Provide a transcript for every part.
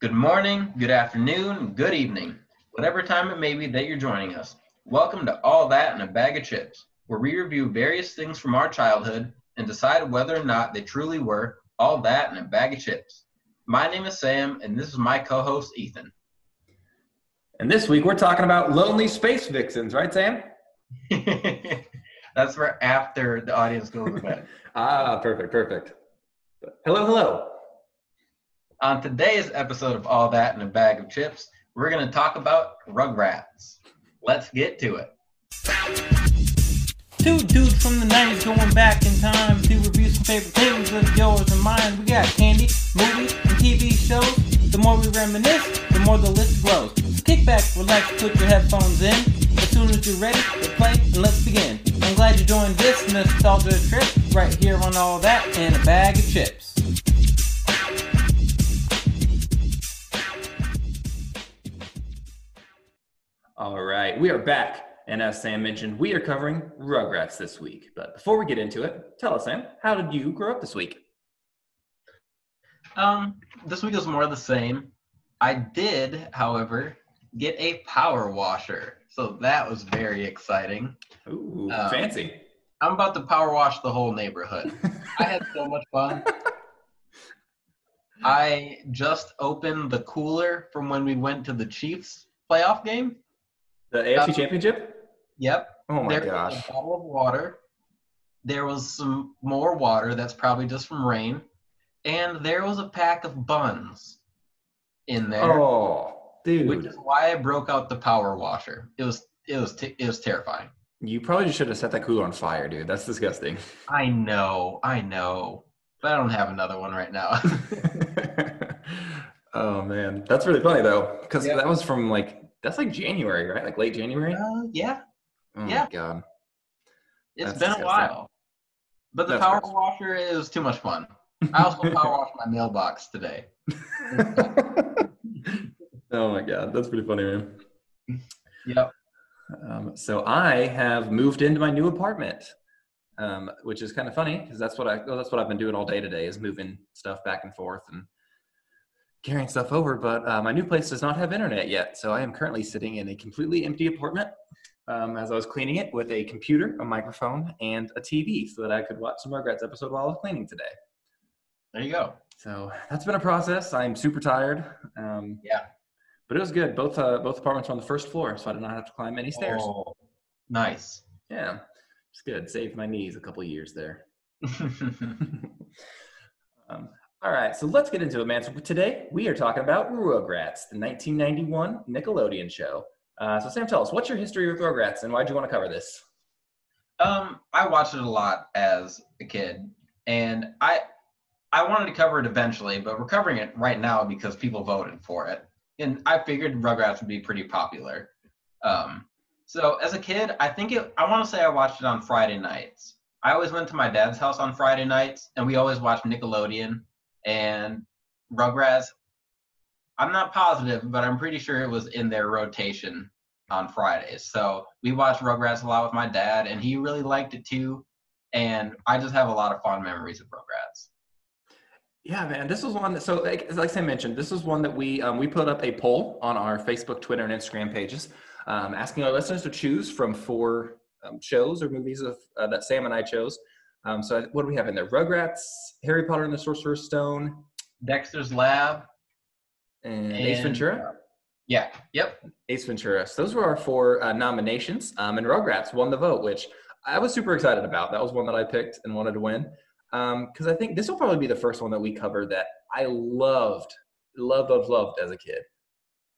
Good morning, good afternoon, good evening, whatever time it may be that you're joining us. Welcome to All That and a Bag of Chips, where we review various things from our childhood and decide whether or not they truly were all that and a bag of chips. My name is Sam, and this is my co host, Ethan. And this week we're talking about lonely space vixens, right, Sam? That's for after the audience goes to bed. ah, perfect, perfect. Hello, hello. On today's episode of All That and a Bag of Chips, we're going to talk about Rugrats. Let's get to it. Two dudes from the 90s going back in time to review some favorite things of yours and mine. We got candy, movies, and TV shows. The more we reminisce, the more the list grows. So kick back, relax, put your headphones in. As soon as you're ready, play, and let's begin. I'm glad you joined this nostalgia trip right here on All That and a Bag of Chips. All right, we are back. And as Sam mentioned, we are covering Rugrats this week. But before we get into it, tell us, Sam, how did you grow up this week? Um, this week was more of the same. I did, however, get a power washer. So that was very exciting. Ooh, um, fancy. I'm about to power wash the whole neighborhood. I had so much fun. I just opened the cooler from when we went to the Chiefs playoff game. The AFC Championship? Yep. Oh my there gosh. Was a bottle of water. There was some more water that's probably just from rain. And there was a pack of buns in there. Oh, dude. Which is why I broke out the power washer. It was it was t- it was terrifying. You probably just should have set that cooler on fire, dude. That's disgusting. I know, I know. But I don't have another one right now. oh man, that's really funny though, because that was from like that's like January, right? Like late January. Uh, yeah. Oh yeah. my god. It's that's been disgusting. a while. But the that's power gross. washer is too much fun. I also power wash my mailbox today. oh my god, that's pretty funny, man. Yep. Um, so I have moved into my new apartment, um, which is kind of funny because that's what I well, that's what I've been doing all day today is moving stuff back and forth and carrying stuff over. But uh, my new place does not have internet yet, so I am currently sitting in a completely empty apartment. Um, as I was cleaning it with a computer, a microphone, and a TV, so that I could watch some Rugrats episode while I was cleaning today. There you go. So that's been a process. I'm super tired. Um, yeah. But it was good. Both uh, both apartments were on the first floor, so I did not have to climb any stairs. Oh, nice. Yeah, it's good. Saved my knees a couple years there. um, all right, so let's get into it, man. So today we are talking about Rugrats, the 1991 Nickelodeon show. Uh, so Sam, tell us what's your history with Rugrats and why do you want to cover this? Um, I watched it a lot as a kid, and I I wanted to cover it eventually, but we're covering it right now because people voted for it, and I figured Rugrats would be pretty popular. Um, so as a kid, I think it. I want to say I watched it on Friday nights. I always went to my dad's house on Friday nights, and we always watched Nickelodeon and Rugrats. I'm not positive, but I'm pretty sure it was in their rotation on Fridays. So we watched Rugrats a lot with my dad, and he really liked it too. And I just have a lot of fond memories of Rugrats. Yeah, man, this was one that so like, like Sam mentioned, this was one that we um, we put up a poll on our Facebook, Twitter, and Instagram pages, um, asking our listeners to choose from four um, shows or movies of, uh, that Sam and I chose. Um, so what do we have in there? Rugrats, Harry Potter and the Sorcerer's Stone, Dexter's Lab, and, and Ace Ventura. Yeah. Yep. Ace Ventura. So those were our four uh, nominations, um, and Rugrats won the vote, which I was super excited about. That was one that I picked and wanted to win because um, I think this will probably be the first one that we cover that I loved, loved, loved, loved as a kid.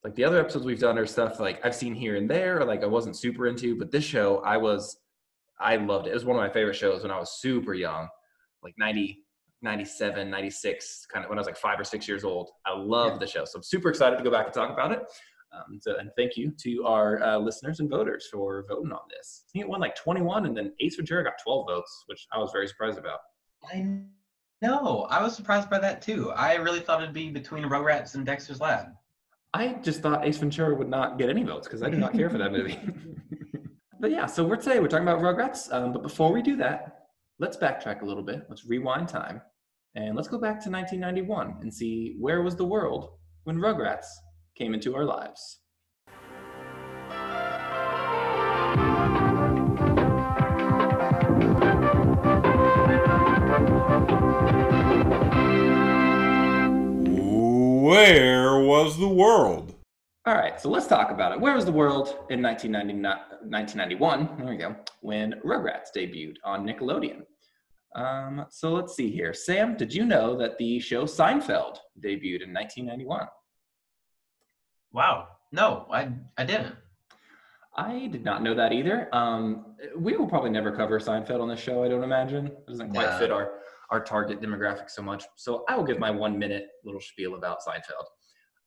Like the other episodes we've done are stuff like I've seen here and there, or like I wasn't super into, but this show I was, I loved it. It was one of my favorite shows when I was super young, like 90, 97, 96, kind of when I was like five or six years old. I love yeah. the show. So I'm super excited to go back and talk about it. Um, so, and thank you to our uh, listeners and voters for voting on this. I think it won like 21, and then Ace Ventura got 12 votes, which I was very surprised about. I know. I was surprised by that too. I really thought it'd be between Rugrats and Dexter's Lab. I just thought Ace Ventura would not get any votes because I did not care for that movie. but yeah, so we're today we're talking about Rugrats. Um, but before we do that, let's backtrack a little bit. Let's rewind time, and let's go back to 1991 and see where was the world when Rugrats came into our lives. Where was the world? All right, so let's talk about it. Where was the world in 1991? There we go. When Rugrats debuted on Nickelodeon. Um, so let's see here. Sam, did you know that the show Seinfeld debuted in 1991? Wow. No, I I didn't. I did not know that either. Um, we will probably never cover Seinfeld on this show. I don't imagine it doesn't quite Nah. fit our our target demographic so much. So I will give my one minute little spiel about Seinfeld.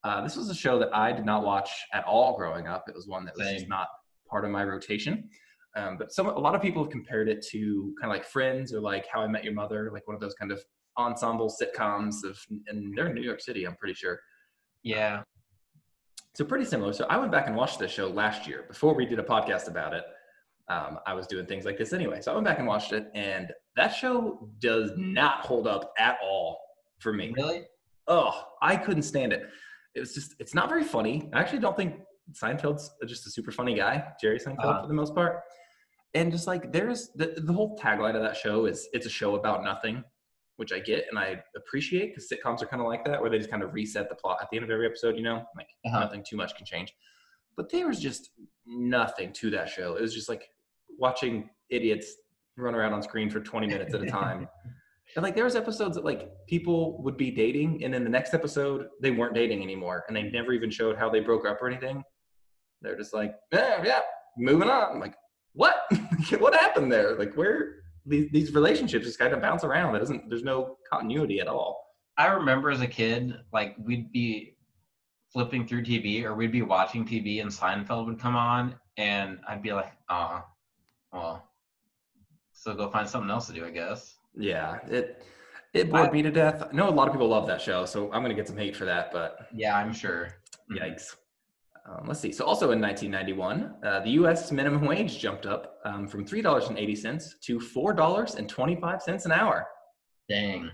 Uh, this was a show that I did not watch at all growing up. It was one that was just not part of my rotation. Um, but some a lot of people have compared it to kind of like Friends or like How I Met Your Mother, like one of those kind of ensemble sitcoms of, and they're in New York City, I'm pretty sure. Yeah. So pretty similar. So I went back and watched this show last year before we did a podcast about it. Um, I was doing things like this anyway. So I went back and watched it, and that show does not hold up at all for me. Really? Oh, I couldn't stand it. It was just, it's not very funny. I actually don't think Seinfeld's just a super funny guy, Jerry Seinfeld Uh-huh. for the most part. And just like there's the, the whole tagline of that show is it's a show about nothing, which I get and I appreciate because sitcoms are kind of like that, where they just kind of reset the plot at the end of every episode, you know, like Uh-huh. nothing too much can change. But there was just nothing to that show. It was just like watching idiots run around on screen for 20 minutes at a time. And like there was episodes that like people would be dating, and then the next episode they weren't dating anymore, and they never even showed how they broke up or anything. They're just like, yeah, yeah, moving on. I'm like, what? what happened there? Like where these these relationships just kind of bounce around. There doesn't. There's no continuity at all. I remember as a kid, like we'd be flipping through TV or we'd be watching TV and Seinfeld would come on and I'd be like, uh, well, so go find something else to do, I guess. Yeah, it it bored I- me to death. I know a lot of people love that show, so I'm gonna get some hate for that, but Yeah, I'm sure. Yikes. Um, let's see. So, also in 1991, uh, the U.S. minimum wage jumped up um, from three dollars and eighty cents to four dollars and twenty-five cents an hour, Dang.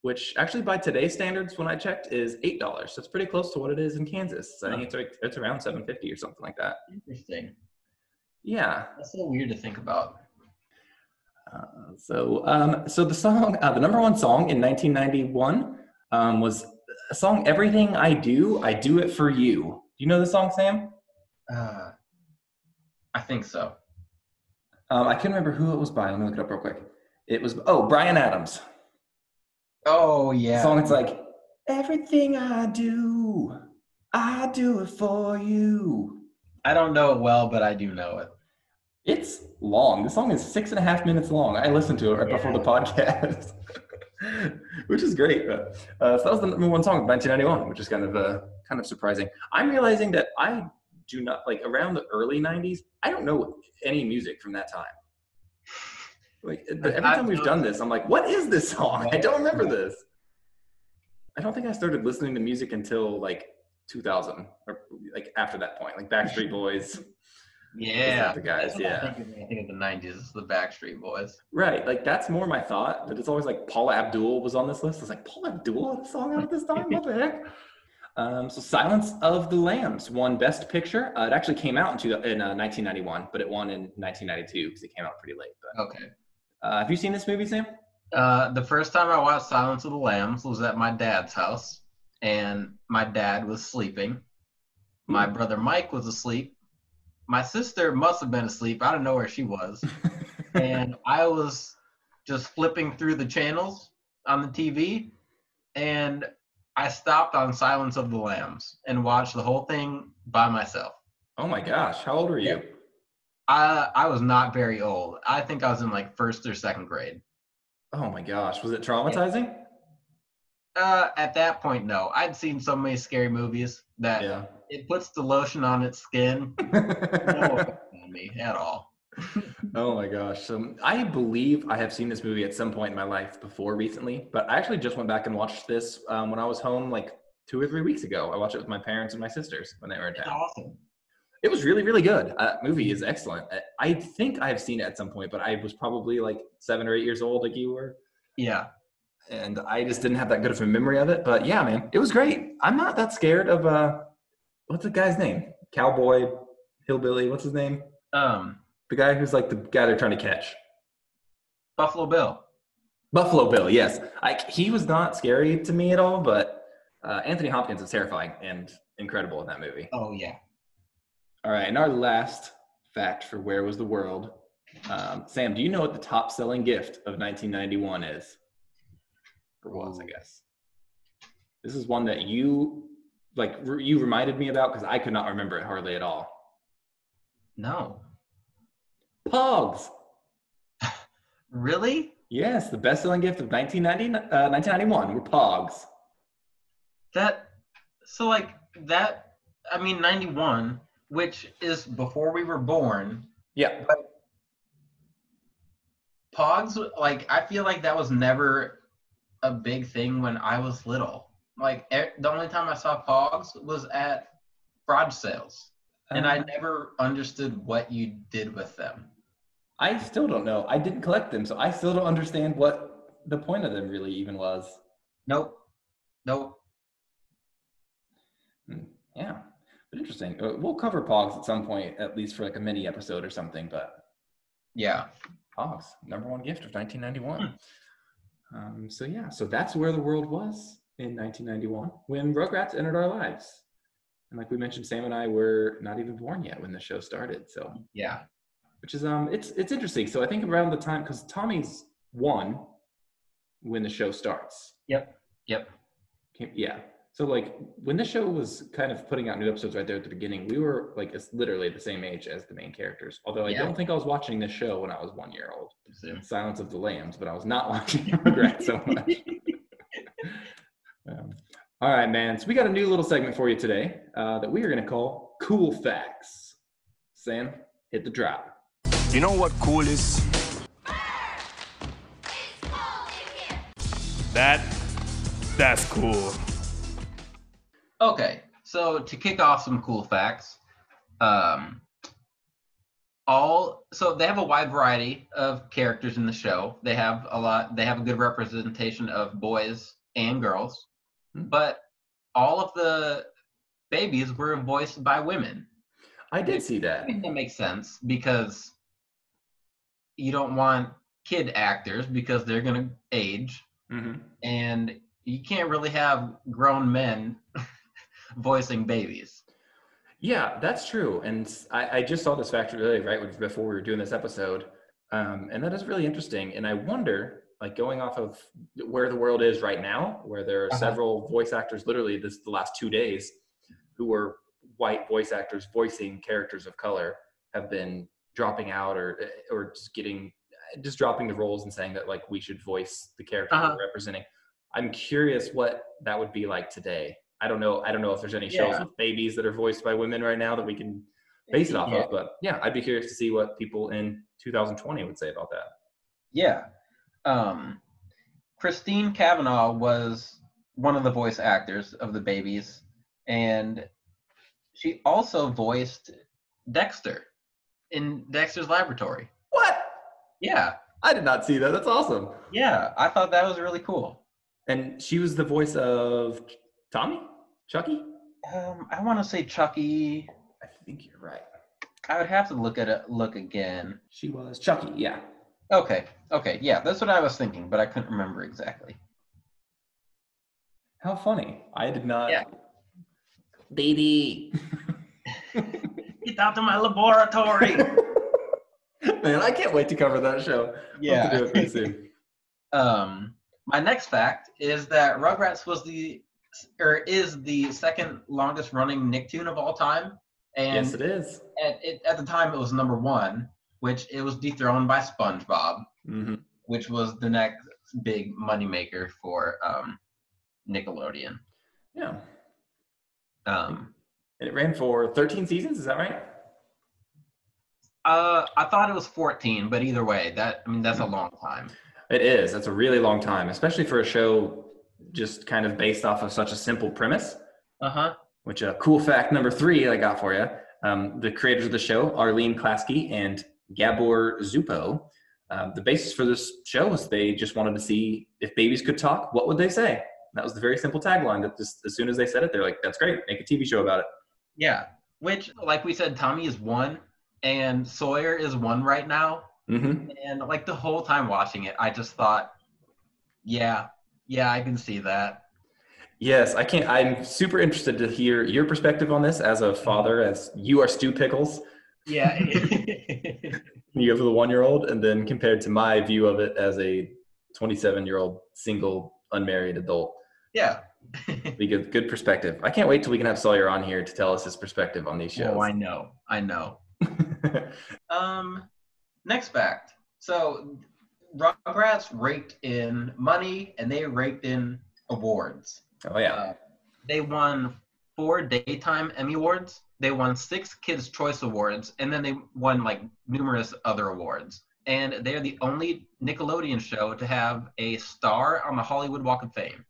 which actually, by today's standards, when I checked, is eight dollars. So it's pretty close to what it is in Kansas. So I think it's like it's around seven fifty or something like that. Interesting. Yeah. That's so weird to think about. So, um, so the song, uh, the number one song in 1991 um, was a song "Everything I Do, I Do It for You." Do you know the song, Sam? Uh, I think so. Um, I couldn't remember who it was by. Let me look it up real quick. It was oh Bryan Adams. Oh The yeah. song it's like everything I do, I do it for you. I don't know it well, but I do know it. It's long. The song is six and a half minutes long. I listened to it right before the podcast, which is great. But, uh, so that was the number one song of 1991, which is kind of uh, kind of surprising. I'm realizing that I do not like around the early 90s. I don't know any music from that time. Like every time we've done this, I'm like, what is this song? I don't remember this. I don't think I started listening to music until like 2000 or like after that point, like Backstreet Boys. Yeah. the guys, yeah. I think, of I think of the '90s. It's the Backstreet Boys. Right, like that's more my thought. But it's always like Paula Abdul was on this list. I was like, Paula Abdul had a song out at this time. What the heck? Um, so Silence of the Lambs won Best Picture. Uh, it actually came out in, two, in uh, 1991, but it won in 1992 because it came out pretty late. But Okay. uh, have you seen this movie, Sam? Uh, the first time I watched Silence of the Lambs was at my dad's house, and my dad was sleeping. My brother Mike was asleep. My sister must have been asleep. I don't know where she was. and I was just flipping through the channels on the TV, and I stopped on Silence of the Lambs and watched the whole thing by myself. Oh my gosh, how old were you? I I was not very old. I think I was in like first or second grade. Oh my gosh, was it traumatizing? Uh, at that point, no. I'd seen so many scary movies that Yeah. It puts the lotion on its skin. No on me at all. Oh my gosh. So I believe I have seen this movie at some point in my life before recently, but I actually just went back and watched this um, when I was home like two or three weeks ago. I watched it with my parents and my sisters when they were in town. awesome. It was really, really good. Uh, movie is excellent. I- I think I have seen it at some point, but I was probably like seven or eight years old, like you were, Yeah. and I just didn't have that good of a memory of it. But yeah, man, it was great. I'm not that scared of uh, what's the guy's name? Cowboy, hillbilly. What's his name? Um, The guy who's like the guy they're trying to catch. Buffalo Bill. Buffalo Bill. Yes, I, he was not scary to me at all, but uh, Anthony Hopkins is terrifying and incredible in that movie. Oh yeah. All right, and our last fact for Where Was the World? Um, Sam, do you know what the top selling gift of 1991 is? Or was, I guess. This is one that you like you reminded me about because I could not remember it hardly at all. No. Pogs. Really? Yes, the best selling gift of 1990, uh, 1991 were Pogs. That so like that I mean 91, which is before we were born. Yeah. But Pogs like I feel like that was never a big thing when I was little. Like e- the only time I saw Pogs was at garage sales. And I Um, never understood what you did with them. I still don't know. I didn't collect them, so I still don't understand what the point of them really even was. Nope. Nope. Hmm, Yeah, but interesting. Uh, We'll cover Pogs at some point, at least for like a mini episode or something. But Yeah. Pogs, number one gift of 1991. Um, so yeah, so that's where the world was in 1991 when Rugrats entered our lives. And like we mentioned, Sam and I were not even born yet when the show started. So Yeah. which is um it's it's interesting. So I think around the time because Tommy's one when the show starts. Yep. Yep. Yeah. So like when the show was kind of putting out new episodes right there at the beginning, we were like it's literally the same age as the main characters. Although I Yeah. don't think I was watching this show when I was one year old. Silence of the Lambs, but I was not watching Rugrats so much. All right, man. So we got a new little segment for you today uh, that we are going to call Cool Facts. Sam, hit the drop. You know what cool is? That that's cool. Okay, so to kick off some cool facts, um, all so they have a wide variety of characters in the show. They have a lot. They have a good representation of boys and girls. But all of the babies were voiced by women. I did see I that. think that makes sense because you don't want kid actors because they're gonna age, hmm and you can't really have grown men voicing babies. Yeah, that's true. And I, I just saw this fact really right before we were doing this episode. Um, and that is really interesting. And I wonder, like going off of where the world is right now, where there are Uh-huh. several voice actors literally this the last two days who were white voice actors voicing characters of color have been dropping out or or just getting just dropping the roles and saying that like we should voice the characters Uh-huh. we're representing. I'm curious what that would be like today. I don't know. I don't know if there's any shows Yeah. with babies that are voiced by women right now that we can base it off Yeah. of. But yeah, I'd be curious to see what people in 2020 would say about that. Yeah. Um, Christine Cavanaugh was one of the voice actors of the babies, and she also voiced Dexter in Dexter's Laboratory. What? Yeah. I did not see that. That's awesome. Yeah. I thought that was really cool. And she was the voice of Tommy, Chucky. Um, I want to say Chucky. I think you're right. I would have to look at it, look again. She was Chucky. Yeah. Okay. Okay. Yeah, that's what I was thinking, but I couldn't remember exactly. How funny. I did not. Yeah. Baby. Get out to my laboratory. Man, I can't wait to cover that show. We'll have to do it soon. Um, my next fact is that Rugrats was the or is the second longest running Nicktoon of all time, and yes, it is. at, it, at the time it was number one, which it was dethroned by SpongeBob, hmm which was the next big moneymaker for um, Nickelodeon. Yeah. Um, And it ran for 13 seasons. Is that right? uh, I thought it was 14, but either way, that I mean that's a long time. It is. That's a really long time, especially for a show just kind of based off of such a simple premise. Uh huh. Which, uh, cool fact number three I got for you. Um, the creators of the show, Arlene Klasky and Gabor Csupo, um, the basis for this show was they just wanted to see if babies could talk, what would they say? That was the very simple tagline. That just as soon as they said it, they're like, "That's great. Make a TV show about it." Yeah. Which, like we said, Tommy is one, and Sawyer is one right now. Mm-hmm. And like the whole time watching it, I just thought, yeah, yeah, I can see that. Yes, I can't. I'm super interested to hear your perspective on this as a father, as you are Stu Pickles. Yeah. You have the one year old, and then compared to my view of it as a 27 year old single unmarried adult. yeah. Be good, good perspective. I can't wait till we can have Sawyer on here to tell us his perspective on these shows. Oh, I know. I know. Um, next fact. So, Rugrats raked in money and they raked in awards. oh yeah, Uh, they won four daytime Emmy awards. They won six Kids Choice Awards, and then they won like numerous other awards. And they're the only Nickelodeon show to have a star on the Hollywood Walk of Fame.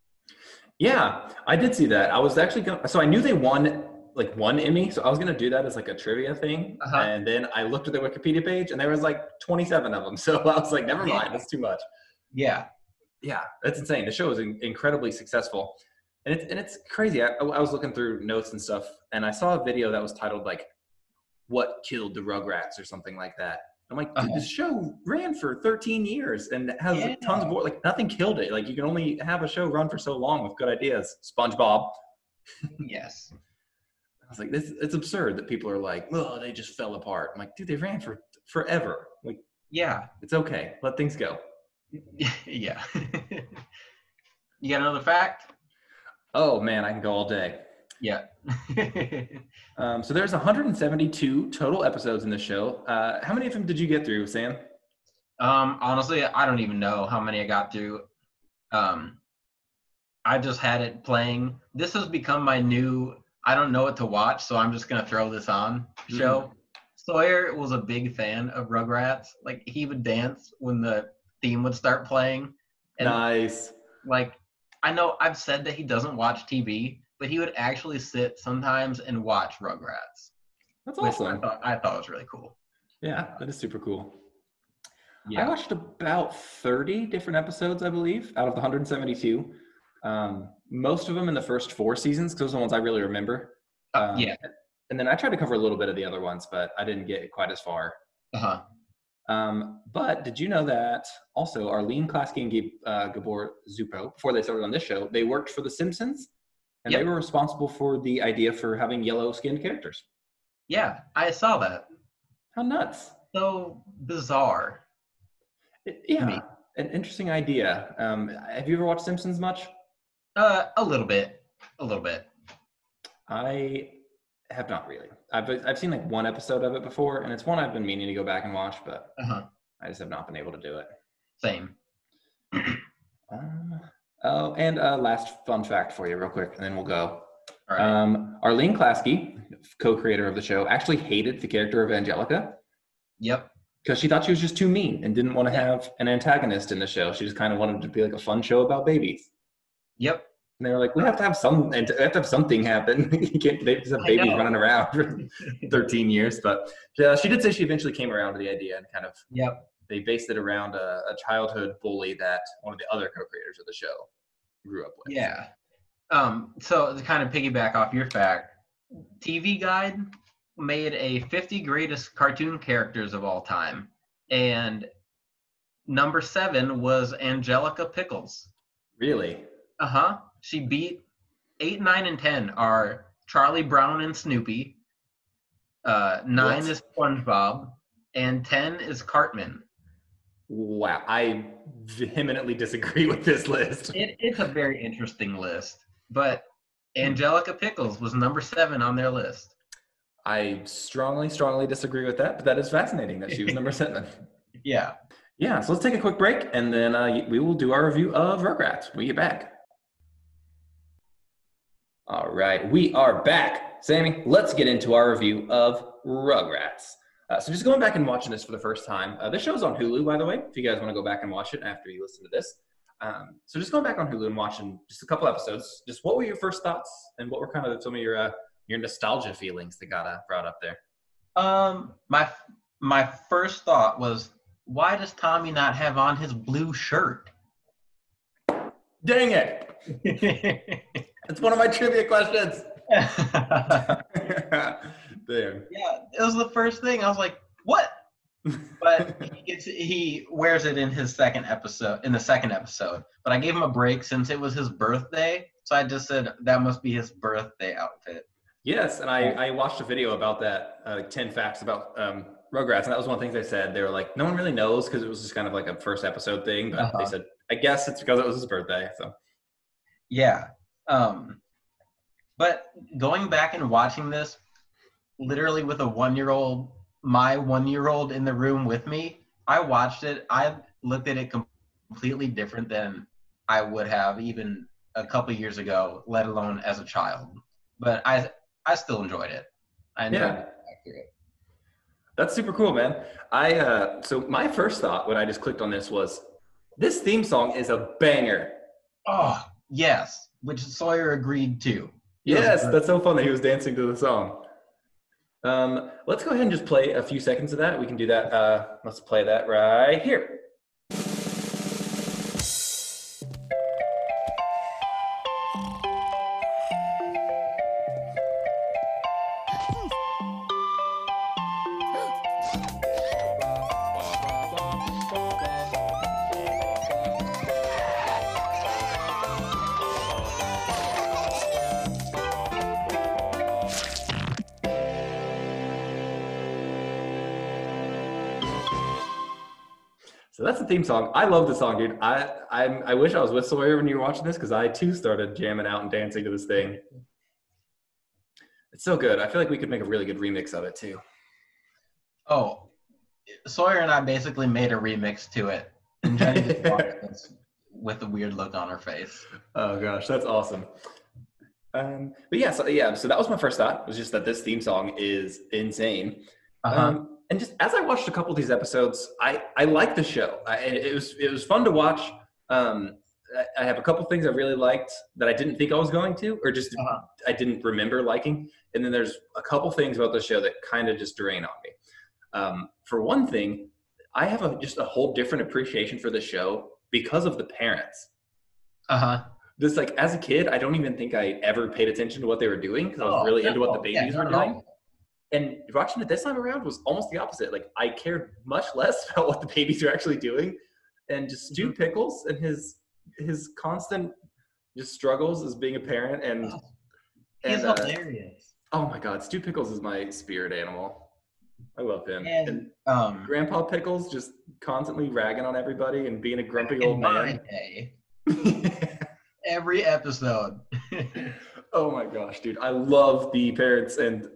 yeah. I did see that. I was actually going. So I knew they won like one Emmy, so I was gonna do that as like a trivia thing. Uh-huh. And then I looked at their Wikipedia page, and there was like 27 of them. So I was like, never mind, Yeah. that's too much. Yeah. yeah, that's insane. The show is in- incredibly successful, and it's and it's crazy. I, I was looking through notes and stuff, and I saw a video that was titled like "What Killed the Rugrats" or something like that. I'm like, dude, Uh-huh. this show ran for 13 years and has like, tons of Yeah. like nothing killed it. Like you can only have a show run for so long with good ideas. SpongeBob. Yes. I was like, this it's absurd that people are like, oh, they just fell apart. I'm like, dude, they ran for forever. Like, Yeah. it's okay. Let things go. yeah. you got another fact? Oh man, I can go all day. Yeah. Um, so there's 172 total episodes in the show. Uh, how many of them did you get through, Sam? Um, honestly, I don't even know how many I got through. Um, I just had it playing. This has become my new. I don't know what to watch, so I'm just gonna throw this on show. Sawyer was a big fan of Rugrats. Like he would dance when the theme would start playing, and nice. like I know I've said that he doesn't watch TV, but he would actually sit sometimes and watch Rugrats. That's awesome. I thought, I thought was really cool. Yeah, that is super cool. Yeah. I watched about 30 different episodes, I believe, out of the 172. Um, most of them in the first four seasons, because those are the ones I really remember. Uh, Um, yeah. And then I tried to cover a little bit of the other ones, but I didn't get quite as far. Uh huh. Um, but did you know that also Arlene Klasky and uh, Gabor Csupo, before they started on this show, they worked for The Simpsons, and Yep. they were responsible for the idea for having yellow-skinned characters. Yeah, I saw that. How nuts! So bizarre. It- yeah, Me. an interesting idea. Um, have you ever watched Simpsons much? Uh, a little bit, a little bit. I have not really. I've I've seen like one episode of it before, and it's one I've been meaning to go back and watch, but Uh huh. I just have not been able to do it. Same. Um, oh, and uh, last fun fact for you, real quick, and then we'll go. All right. Um, Arlene Klasky, co-creator of the show, actually hated the character of Angelica yep. because she thought she was just too mean and didn't want to have an antagonist in the show. She just kind of wanted to be like a fun show about babies. Yep. And they were like, we have to have some, and we have to have something happen. you can't, they just have babies running around for 13 years. But uh, she did say she eventually came around to the idea and kind of Yep. they based it around a, a childhood bully that one of the other co-creators of the show grew up with. Yeah. Um. So to kind of piggyback off your fact, TV Guide made a 50 greatest cartoon characters of all time, and number seven was Angelica Pickles. Really? Uh huh. She beat eight, nine, and ten are Charlie Brown and Snoopy. Uh, nine What? is SpongeBob, and ten is Cartman. Wow. I vehemently disagree with this list. It, it's a very interesting list, but Angelica Pickles was number seven on their list. I strongly, strongly disagree with that, but that is fascinating that she was number seven. Yeah. Yeah, so let's take a quick break and then uh, we will do our review of Rugrats. We get back. All right, we are back. Sammy, let's get into our review of Rugrats. Uh, so just going back and watching this for the first time. Uh, this show's on Hulu, by the way, if you guys want to go back and watch it after you listen to this. Um, so just going back on Hulu and watching just a couple episodes, just what were your first thoughts and what were kind of some of your uh, your nostalgia feelings that got uh, brought up there? Um, my my first thought was, why does Tommy not have on his blue shirt? Dang it! It's one of my trivia questions. yeah, it was the first thing. I was like, "What?" But he gets he wears it in his second episode in the second episode. But I gave him a break since it was his birthday, so I just said that must be his birthday outfit. Yes, and I, I watched a video about that, uh, like 10 facts about um, Rugrats, and that was one of the things they said. They were like, no one really knows because it was just kind of like a first episode thing, but Uh-huh. they said, I guess it's because it was his birthday. So, Yeah. Um, but going back and watching this, literally with a one-year-old, my one-year-old in the room with me, I watched it. I looked at it completely different than I would have even a couple years ago, let alone as a child. But I, I still enjoyed it. I enjoyed Yeah. it back through it. that's super cool, man. I uh, So, my first thought when I just clicked on this was, this theme song is a banger. Oh yes, which Sawyer agreed to. Yes, that's so fun that he was dancing to the song. Um, let's go ahead and just play a few seconds of that. We can do that. Uh, let's play that right here. Theme song. I love the song, dude. I I'm, I wish I was with Sawyer when you were watching this because I too started jamming out and dancing to this thing. It's so good. I feel like we could make a really good remix of it too. Oh, Sawyer and I basically made a remix to it, and Jenny just watched this with a weird look on her face. Oh gosh, that's awesome. Um, but yeah, so yeah, so that was my first thought. Was just that this theme song is insane. Uh-huh. Um, and just as I watched a couple of these episodes, I I like the show. I, it was it was fun to watch. Um, I- have a couple things I really liked that I didn't think I was going to, or just Uh-huh. I didn't remember liking. And then there's a couple things about the show that kind of just drain on me. Um, for one thing, I have a, just a whole different appreciation for the show because of the parents. Uh huh. This like as a kid, I don't even think I ever paid attention to what they were doing because I was Oh, really into what the babies not were doing. And watching it this time around was almost the opposite. Like I cared much less about what the babies are actually doing, and just Stu Mm-hmm. Pickles and his his constant just struggles as being a parent and He's and uh, hilarious. oh my god, Stu Pickles is my spirit animal. I love him. And, And Um, Grandpa Pickles just constantly ragging on everybody and being a grumpy old man. day, every episode. oh my gosh, dude! I love the parents and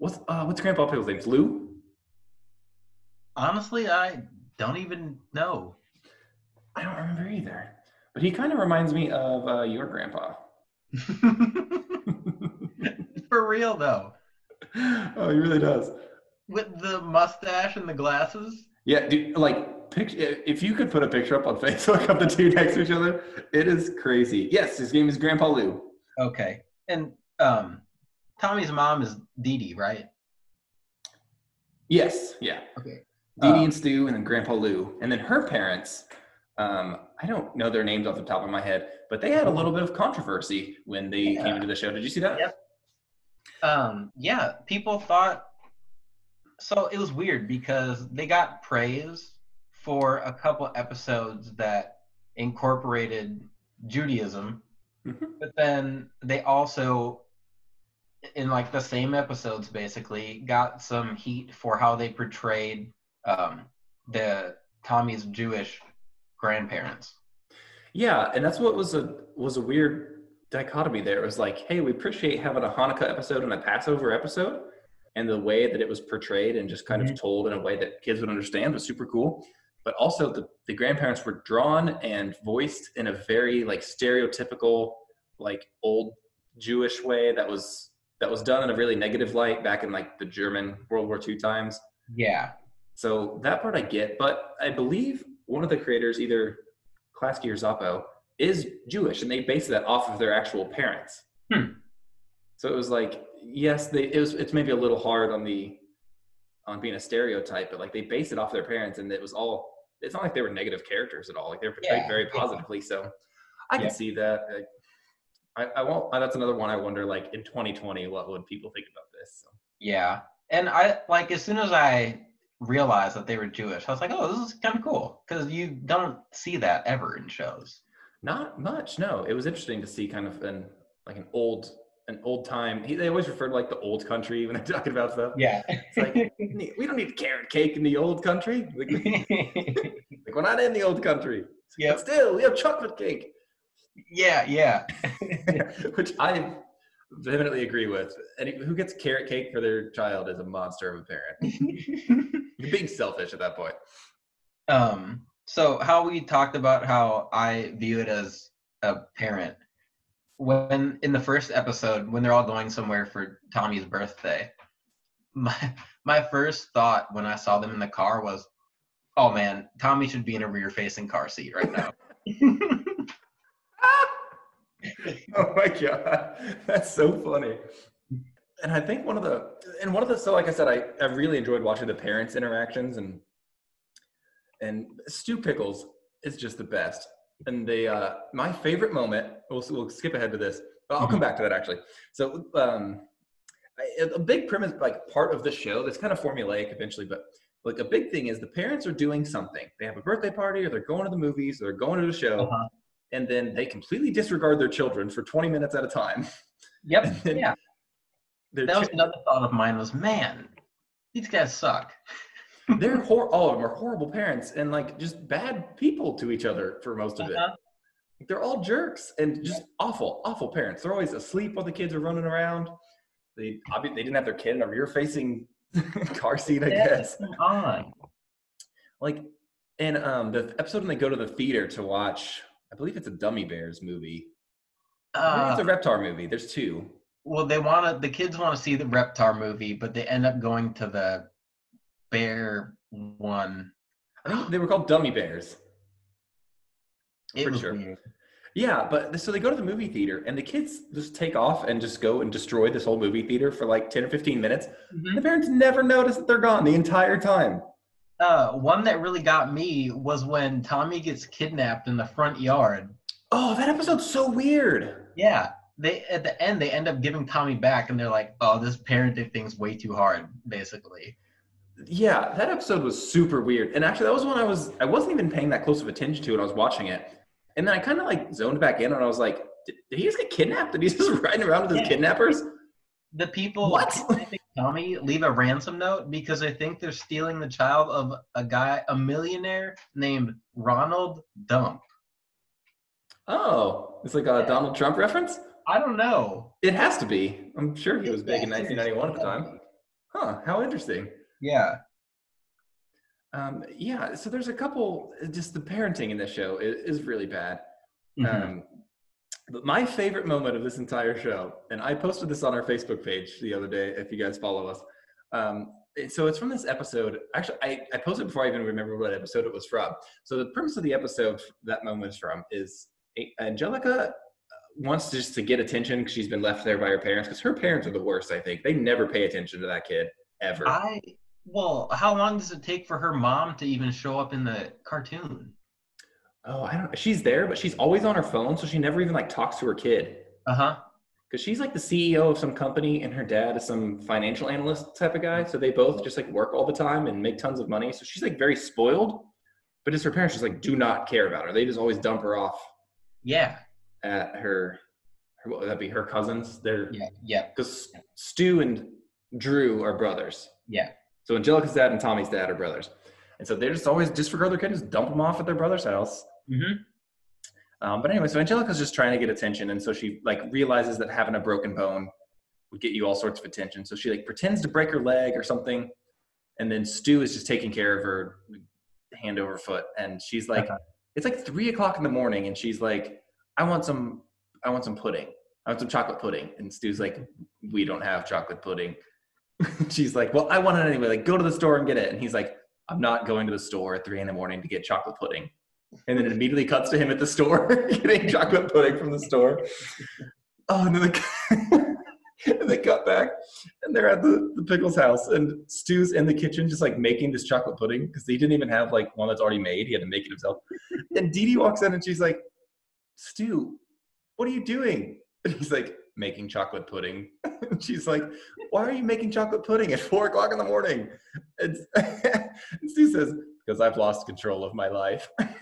what's uh, what's Grandpa Pickles' name? Lou. Honestly, I don't even know. I don't remember either. But he kind of reminds me of uh, your grandpa. For real though, oh, he really does. with the mustache and the glasses. Yeah, dude. Like, pic- if you could put a picture up on Facebook of the two next to each other, it is crazy. Yes, his name is Grandpa Lou. Okay, and um, Tommy's mom is Dee Dee, right? Yes, yeah. Okay. Dee Dee Um, and Stu, and then Grandpa Lou, and then her parents. Um, I don't know their names off the top of my head, but they had a little bit of controversy when they Yeah. came into the show. Did you see that? Yep. Um, yeah, people thought so it was weird because they got praise for a couple episodes that incorporated Judaism, Mhm. but then they also in like the same episodes basically got some heat for how they portrayed um, the Tommy's Jewish grandparents. Yeah, and that's what was a was a weird dichotomy there. It was like, hey, we appreciate having a Hanukkah episode and a Passover episode, and the way that it was portrayed and just kind of told in a way that kids would understand was super cool. But also the, the grandparents were drawn and voiced in a very like stereotypical, like old Jewish way that was that was done in a really negative light back in like the German World War II times. Yeah. So that part I get, but I believe one of the creators, either Klasky or Zappo, is Jewish, and they base that off of their actual parents. Hmm. So it was like, yes, they it was it's maybe a little hard on the on being a stereotype, but like they based it off their parents, and it was all. It's not like they were negative characters at all. Like they were portrayed Yeah, very yeah. positively. So I can see that. Like, I, I won't. That's another one. I wonder, like in 2020, what would people think about this? So. Yeah. And I like as soon as I realized that they were Jewish, I was like, oh, this is kind of cool because you don't see that ever in shows. Not much. No, it was interesting to see kind of an like an old an old time. He, they always refer to like the old country when they're talking about stuff. Yeah. It's like we don't need carrot cake in the old country. Like, like we're not in the old country. Yep. But still, we have chocolate cake, yeah, yeah. which I vehemently agree with. Any who gets carrot cake for their child is a monster of a parent. You're being selfish at that point. um, so how we talked about how I view it as a parent. When in the first episode, when they're all going somewhere for Tommy's birthday, my my first thought when I saw them in the car was, "Oh man, Tommy should be in a rear-facing car seat right now." oh my god, that's so funny. And I think one of the and one of the so like I said, I, I really enjoyed watching the parents' interactions and and Stu Pickles is just the best. And they uh my favorite moment, we'll we'll skip ahead to this, but I'll come back to that actually. So um I- a big premise like part of the show that's kind of formulaic eventually, but like a big thing is the parents are doing something. They have a birthday party or they're going to the movies or they're going to the show Uh-huh. And then they completely disregard their children for 20 minutes at a time. Yep. Yeah. That was chi- another thought of mine was, man, these guys suck. they're hor- all of them are horrible parents and like just bad people to each other for most of it. Uh-huh. They're all jerks and just awful, awful parents. They're always asleep while the kids are running around. They obviously they didn't have their kid in a rear-facing car seat, I guess. On. Like, and um, the episode when they go to the theater to watch, I believe it's a Dummi Bears movie. Uh, it's a Reptar movie. There's two. well, they want to. The kids want to see the Reptar movie, but they end up going to the Bear one. I think they were called Dummi Bears. It Pretty sure. weird. Yeah, but so they go to the movie theater and the kids just take off and just go and destroy this whole movie theater for like 10 or 15 minutes. Mm-hmm. The parents never notice that they're gone the entire time. Uh, one that really got me was when Tommy gets kidnapped in the front yard. Oh, that episode's so weird. Yeah, they at the end they end up giving Tommy back, and they're like, "Oh, this parenting thing's way too hard." Basically, Yeah, that episode was super weird. And actually, that was when I was I wasn't even paying that close of attention to it. I was watching it, and then I kind of like zoned back in, and I was like, "Did, did he just get kidnapped? Did he just riding around with his Yeah. kidnappers?" the people What? Tommy leave a ransom note because they think they're stealing the child of a guy, a millionaire named Ronald Dump. Oh, it's like a Donald Trump reference. I don't know. It has to be. I'm sure he was big in 1991 at the time. Huh? How interesting. Yeah. Um, yeah, so there's a couple. Just the parenting in this show is, is really bad. Mhm. Um, my favorite moment of this entire show, and I posted this on our Facebook page the other day. If you guys follow us, um, so it's from this episode. Actually, I, I posted before I even remember what episode it was from. So the premise of the episode that moment is from is Angelica uh, wants just to get attention because she's been left there by her parents. Because her parents are the worst. I think they never pay attention to that kid ever. I well, how long does it take for her mom to even show up in the cartoon? Oh, I don't. She's there, but she's always on her phone, so she never even like talks to her kid. Uh huh. Because she's like the CEO of some company, and her dad is some financial analyst type of guy. So they both just like work all the time and make tons of money. So she's like very spoiled, but just her parents just like do not care about her. They just always dump her off Yeah. at her. her what would that be? Her cousins. They're Yeah. Yeah. because Stu and Drew are brothers. Yeah. So Angelica's dad and Tommy's dad are brothers, and so they just always disregard their kid, just dump them off at their brother's house. Mm-hmm. Um, but anyway, so Angelica's just trying to get attention, and so she like realizes that having a broken bone would get you all sorts of attention. So she like pretends to break her leg or something, and then Stu is just taking care of her hand over foot, and she's like, Okay. it's like three o'clock in the morning, and she's like, I want some, I want some pudding, I want some chocolate pudding, and Stu's like, we don't have chocolate pudding. she's like, well, I want it anyway. Like, go to the store and get it, and he's like, I'm not going to the store at three in the morning to get chocolate pudding and then it immediately cuts to him at the store getting chocolate pudding from the store. Oh, and then they, and they cut back, and they're at the, the pickles house, and Stu's in the kitchen just like making this chocolate pudding because he didn't even have like one that's already made. He had to make it himself. And Dee Dee walks in and she's like, "Stu, what are you doing?" And he's like, making chocolate pudding. She's like, why are you making chocolate pudding at four o'clock in the morning? And, and Stu says, because I've lost control of my life. and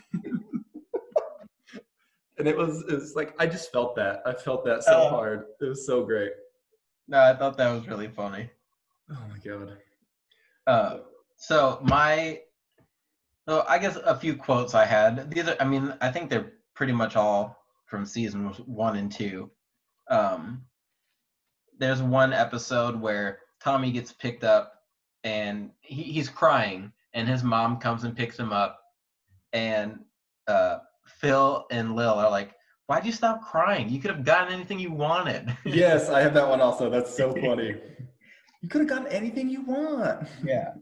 it was, it was like, I just felt that. I felt that so Oh. hard. It was so great. No, I thought that was really funny. Oh my God. Uh, so my, so I guess a few quotes I had. These are, I mean, I think they're pretty much all from season one and two. Um, there's one episode where Tommy gets picked up and he, he's crying, and his mom comes and picks him up, and uh, Phil and Lil are like, "Why'd you stop crying? You could have gotten anything you wanted." Yes, I have that one also. That's so funny. You could have gotten anything you want. Yeah.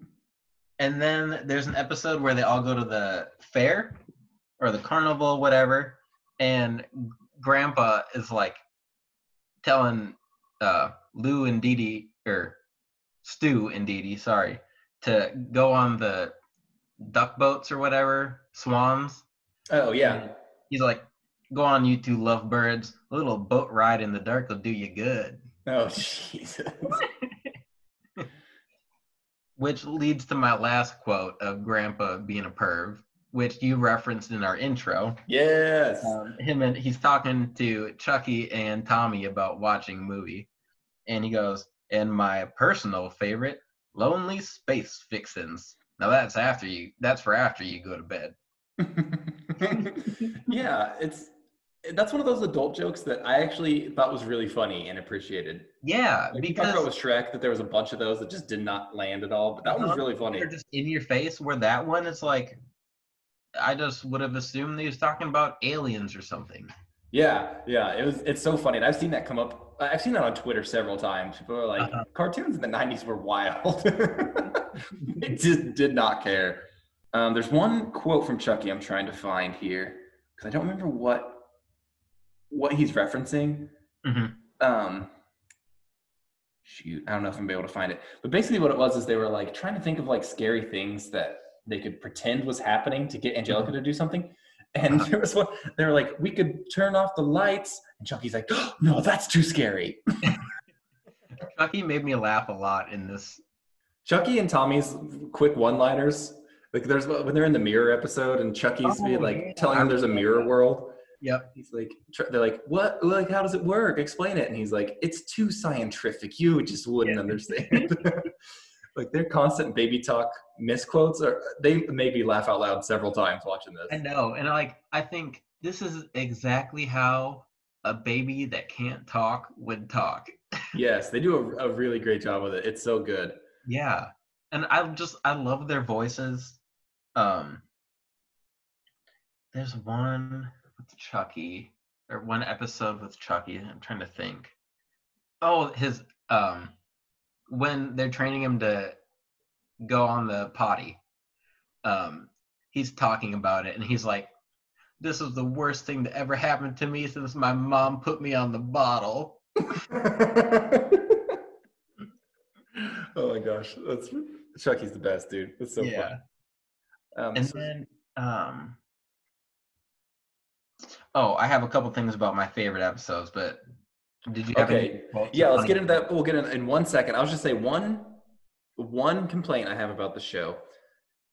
And then there's an episode where they all go to the fair or the carnival, whatever, and Grandpa is like telling uh, Lou and Didi, or Stu and Didi, sorry, to go on the duck boats or whatever, swans. Oh, yeah. He's like, go on, you two lovebirds. A little boat ride in the dark will do you good. Oh, Jesus. Which leads to my last quote of Grandpa being a perv, which you referenced in our intro. Yes. Um, him and he's talking to Chucky and Tommy about watching a movie, and he goes, "And my personal favorite, Lonely Space Vixens." Now that's after you. That's for after you go to bed. yeah, it's that's one of those adult jokes that I actually thought was really funny and appreciated. Yeah, Like because about with Shrek that there was a bunch of those that just did not land at all, but that one was uh-huh. really funny. they're just in your face. Where that one is like, I just would have assumed that he was talking about aliens or something. Yeah, yeah, it was. It's so funny, and I've seen that come up. I've seen that on Twitter several times. People are like, Uh-huh. cartoons in the '90s were wild. they just did not care. Um, there's one quote from Chucky I'm trying to find here because I don't remember what what he's referencing. Mhm. Um, shoot, I don't know if I'm gonna be able to find it. But basically, what it was is they were like trying to think of like scary things that they could pretend was happening to get Angelica to do something. And there was one. They were like, "We could turn off the lights," and Chucky's like, oh, "No, that's too scary." Chucky made me laugh a lot in this. Chucky and Tommy's quick one-liners. Like there's when they're in the mirror episode, and Chucky's be Oh, like yeah. telling them there's a mirror world. Yep. He's like, they're like, what? Like, how does it work? Explain it. And he's like, it's too scientific. You just wouldn't Yeah. understand. like their constant baby talk misquotes are they made me laugh out loud several times watching this. I know, and like I think this is exactly how a baby that can't talk would talk. yes, they do a, a really great job with it. It's so good. Yeah, and I just I love their voices. Um, there's one with Chucky, or one episode with Chucky. I'm trying to think. Oh, his um, when they're training him to go on the potty, um, he's talking about it, and he's like, "This is the worst thing that ever happened to me since my mom put me on the bottle." oh my gosh, that's Chucky's the best, dude. It's so Yeah. fun. Um, And so- then, um, oh, I have a couple things about my favorite episodes, but did you Okay. any yeah, let's get into that. We'll get in in one second. I'll just say one one complaint I have about the show.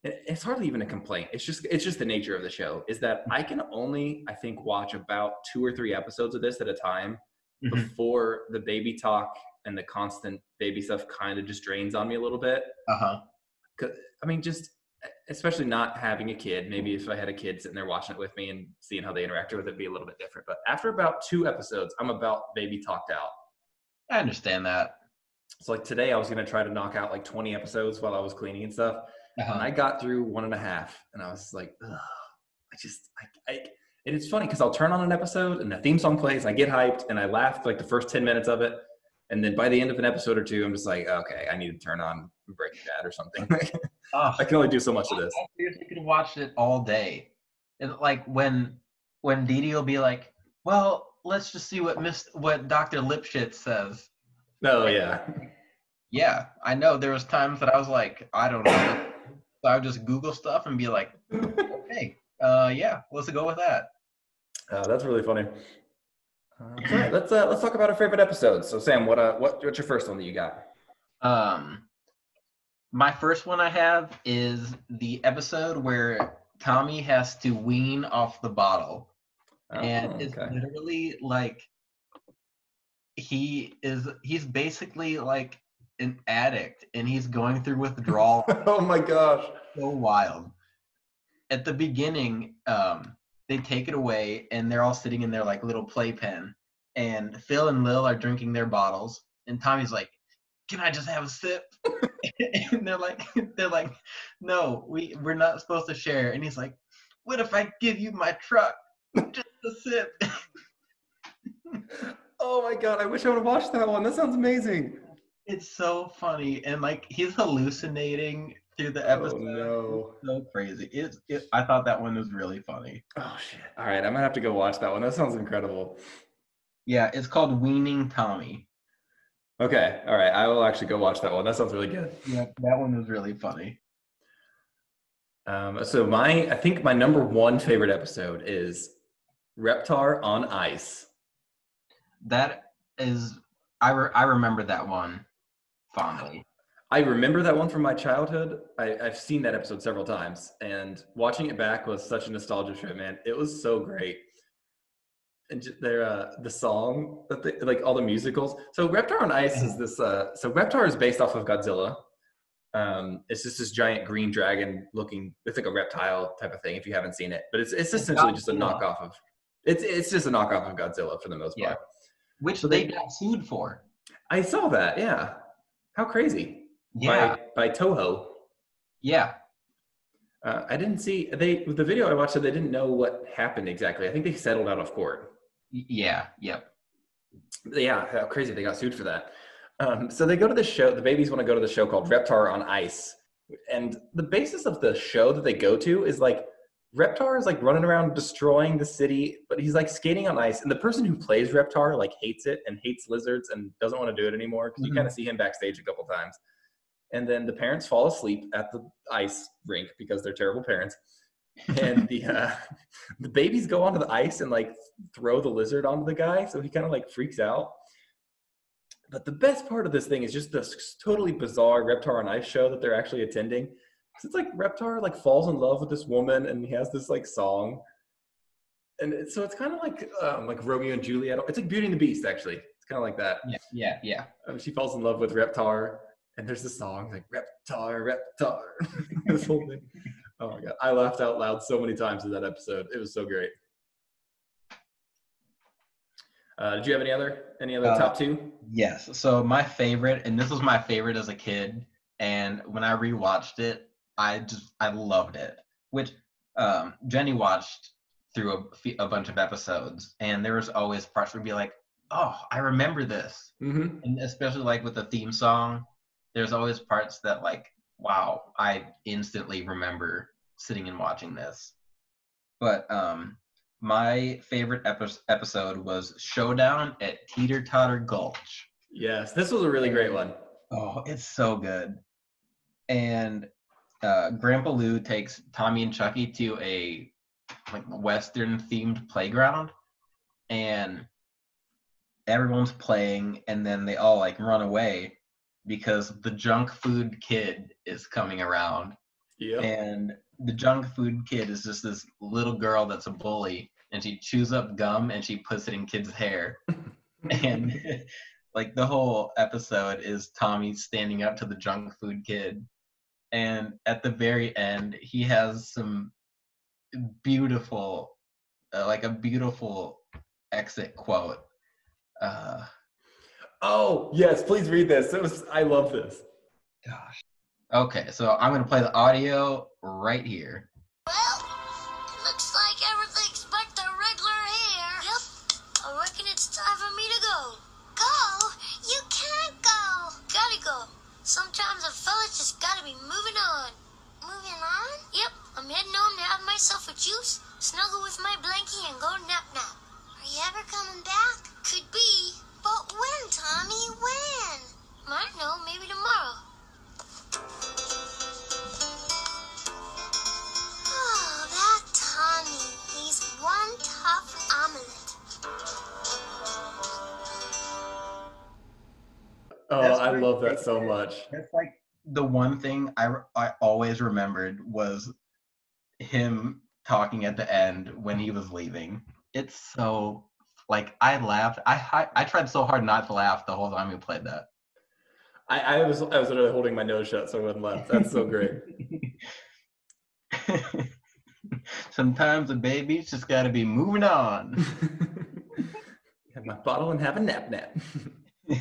It's hardly even a complaint. It's just it's just the nature of the show. Is that I can only I think watch about two or three episodes of this at a time Mhm. before the baby talk and the constant baby stuff kind of just drains on me a little bit. Uh-huh. I mean, just especially not having a kid. Maybe if I had a kid sitting there watching it with me and seeing how they interacted with it, be a little bit different. But after about two episodes, I'm about baby talked out. I understand that. So like today, I was gonna try to knock out like 20 episodes while I was cleaning and stuff, and Uh-huh. I got through one and a half, and I was like, Ugh, I just, I, I and it's funny because I'll turn on an episode and the theme song plays, and I get hyped, and I laugh like the first 10 minutes of it, and then by the end of an episode or two, I'm just like, okay, I need to turn on Breaking Bad or something. Oh, I can only do so much of this. I can watch it all day. And like when when Dee will be like, "Well, let's just see what Miss what Doctor Lipschitz says." Oh yeah. Yeah, I know. There was times that I was like, I don't know. So I would just Google stuff and be like, okay, uh, yeah, let's go with that. Uh, that's really funny. All right, let's uh, let's talk about our favorite episodes. So, Sam, what uh, what what's your first one that you got? Um, my first one I have is the episode where Tommy has to wean off the bottle, and Oh, it's okay. literally like he is he's basically like an addict, and he's going through withdrawal oh my gosh. so wild. At the beginning, um, they take it away and they're all sitting in their like little playpen. And Phil and Lil are drinking their bottles, and Tommy's like, "Can I just have a sip?" and they're like, "They're like, no, we we're not supposed to share." And he's like, "What if I give you my truck, just a sip?" Oh my god, I wish I would have watched that one. That sounds amazing. it's so funny, and like he's hallucinating through the Oh episode. no. So crazy. It's it, I thought that one was really funny. Oh shit. All right, I'm gonna have to go watch that one. That sounds incredible. Yeah, it's called Weaning Tommy. Okay, all right, I will actually go watch that one. That sounds really good. Yeah, that one was really funny. Um, so my, I think my number one favorite episode is Reptar on Ice. That is, I re- I remember that one fondly. I remember that one from my childhood. I, I've seen that episode several times, and watching it back was such a nostalgia trip, man. It was so great. And just their uh, the song that they like all the musicals. So Reptar on Ice is this. Uh, so Reptar is based off of Godzilla. Um, it's just this giant green dragon looking. It's like a reptile type of thing. If you haven't seen it, but it's it's essentially just a knockoff of. It's it's just a knockoff of Godzilla for the most Yeah. part. Which So they they- got sued for. I saw that. Yeah, how crazy. Yeah, By, by Toho. yeah. Uh, I didn't see they the video I watched. They didn't know what happened exactly. I think they settled out of court. Yeah, yep. Yeah, how crazy they got sued for that. Um, so they go to the show. The babies want to go to the show called Reptar on Ice, and the basis of the show that they go to is like Reptar is like running around destroying the city, but he's like skating on ice. And the person who plays Reptar like hates it and hates lizards and doesn't want to do it anymore because you Mhm. kind of see him backstage a couple times. And then the parents fall asleep at the ice rink because they're terrible parents. and the uh, the babies go onto the ice and like throw the lizard onto the guy, so he kind of like freaks out. But the best part of this thing is just this totally bizarre Reptar on Ice show that they're actually attending. 'Cause it's like Reptar like falls in love with this woman and he has this like song, and it's, so it's kind of like um, like Romeo and Juliet. It's like Beauty and the Beast actually. It's kind of like that. Yeah, yeah, yeah. Um, she falls in love with Reptar, and there's this song like Reptar, Reptar. this whole thing. Oh my god, I laughed out loud so many times in that episode. It was so great. Uh, did you have any other any other Uh, top two? Yes. So my favorite, and this was my favorite as a kid, and when I rewatched it, I just I loved it. Which um, Jenny watched through a, a bunch of episodes, and there was always parts where it'd be like, "Oh, I remember this," Mm-hmm. and especially like with the theme song, there's always parts that like, "Wow, I instantly remember sitting and watching this." But um, my favorite epi- episode was Showdown at Teeter Totter Gulch. Yes, this was a really great one. Oh, it's so good. And uh, Grandpa Lou takes Tommy and Chucky to a like Western themed playground, and everyone's playing, and then they all like run away because the junk food kid is coming around, Yeah. and the junk food kid is just this little girl that's a bully, and she chews up gum and she puts it in kids' hair and like the whole episode is Tommy standing up to the junk food kid, and at the very end, he has some beautiful, uh, like a beautiful exit quote. Uh, Oh yes, please read this. It was I love this. gosh. Okay, so I'm gonna play the audio right here. Well, looks like everything's back to regular here. Yep. I reckon it's time for me to go. Go? You can't go. Gotta go. Sometimes a fella's just gotta be moving on. Moving on? Yep. I'm heading home to have myself a juice, snuggle with my blankie, and go nap nap. Are you ever coming back? Could be. When, Tommy? When? I don't know. Maybe tomorrow. Oh, that Tommy. He's one tough omelet. Oh, That's I love that so much. That's like the one thing I, I always remembered was him talking at the end when he was leaving. It's so like I laughed. I I, I tried so hard not to laugh the whole time we played that. I, I was I was literally holding my nose shut so I wouldn't laugh. That's so great. Sometimes a baby's just got to be moving on. have my bottle and have a nap nap.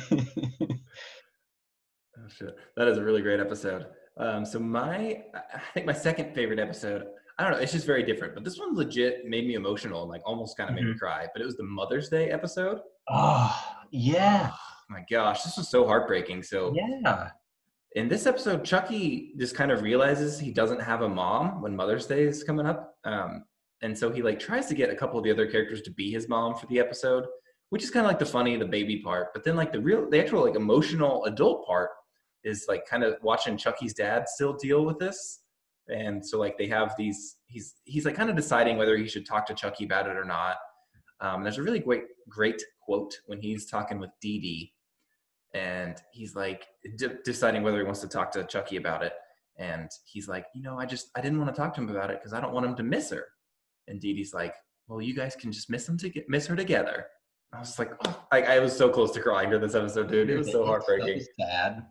Oh shit, that is a really great episode. Um, so my, I think my second favorite episode. I don't know. It's just very different, but this one legit made me emotional and like almost kind of made me cry. But it was the Mother's Day episode. oh yeah, Oh my gosh, this was so heartbreaking. So yeah. in this episode, Chucky just kind of realizes he doesn't have a mom when Mother's Day is coming up. Um, and so he like tries to get a couple of the other characters to be his mom for the episode, which is kind of like the funny, the baby part. But then like the real, the actual like emotional adult part is like kind of watching Chucky's dad still deal with this. And so like they have these, he's he's like kind of deciding whether he should talk to Chucky about it or not. Um, there's a really great great quote when he's talking with Didi, and he's like de- deciding whether he wants to talk to Chucky about it. And he's like, you know, I just I didn't want to talk to him about it because I don't want him to miss her. And Didi's like, well, you guys can just miss him to get miss her together. I was like, oh, I, I was so close to crying during this episode, dude. It was so heartbreaking sad.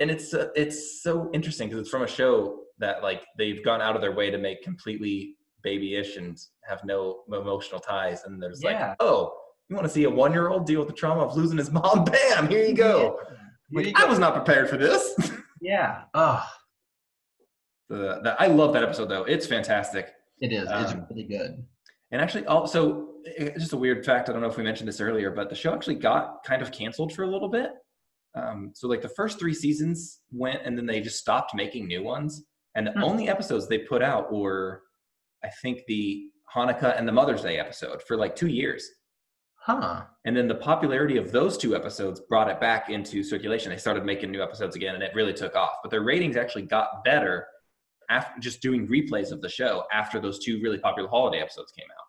And it's uh, it's so interesting because it's from a show that like they've gone out of their way to make completely babyish and have no emotional ties and there's Yeah. like oh you want to see a one year old deal with the trauma of losing his mom? Bam here you go. Here Like, you i was not prepared for this. Yeah. Oh, the, the, i love that episode though. It's fantastic. It is. It's Um, really good. and actually also it's just a weird fact i don't know if we mentioned this earlier but the show actually got kind of canceled for a little bit um, so like the first three seasons went and then they just stopped making new ones and the Hmm. only episodes they put out were i think the hanukkah and the mother's day episode for like two years Huh. and then the popularity of those two episodes brought it back into circulation they started making new episodes again and it really took off but their ratings actually got better after just doing replays of the show after those two really popular holiday episodes came out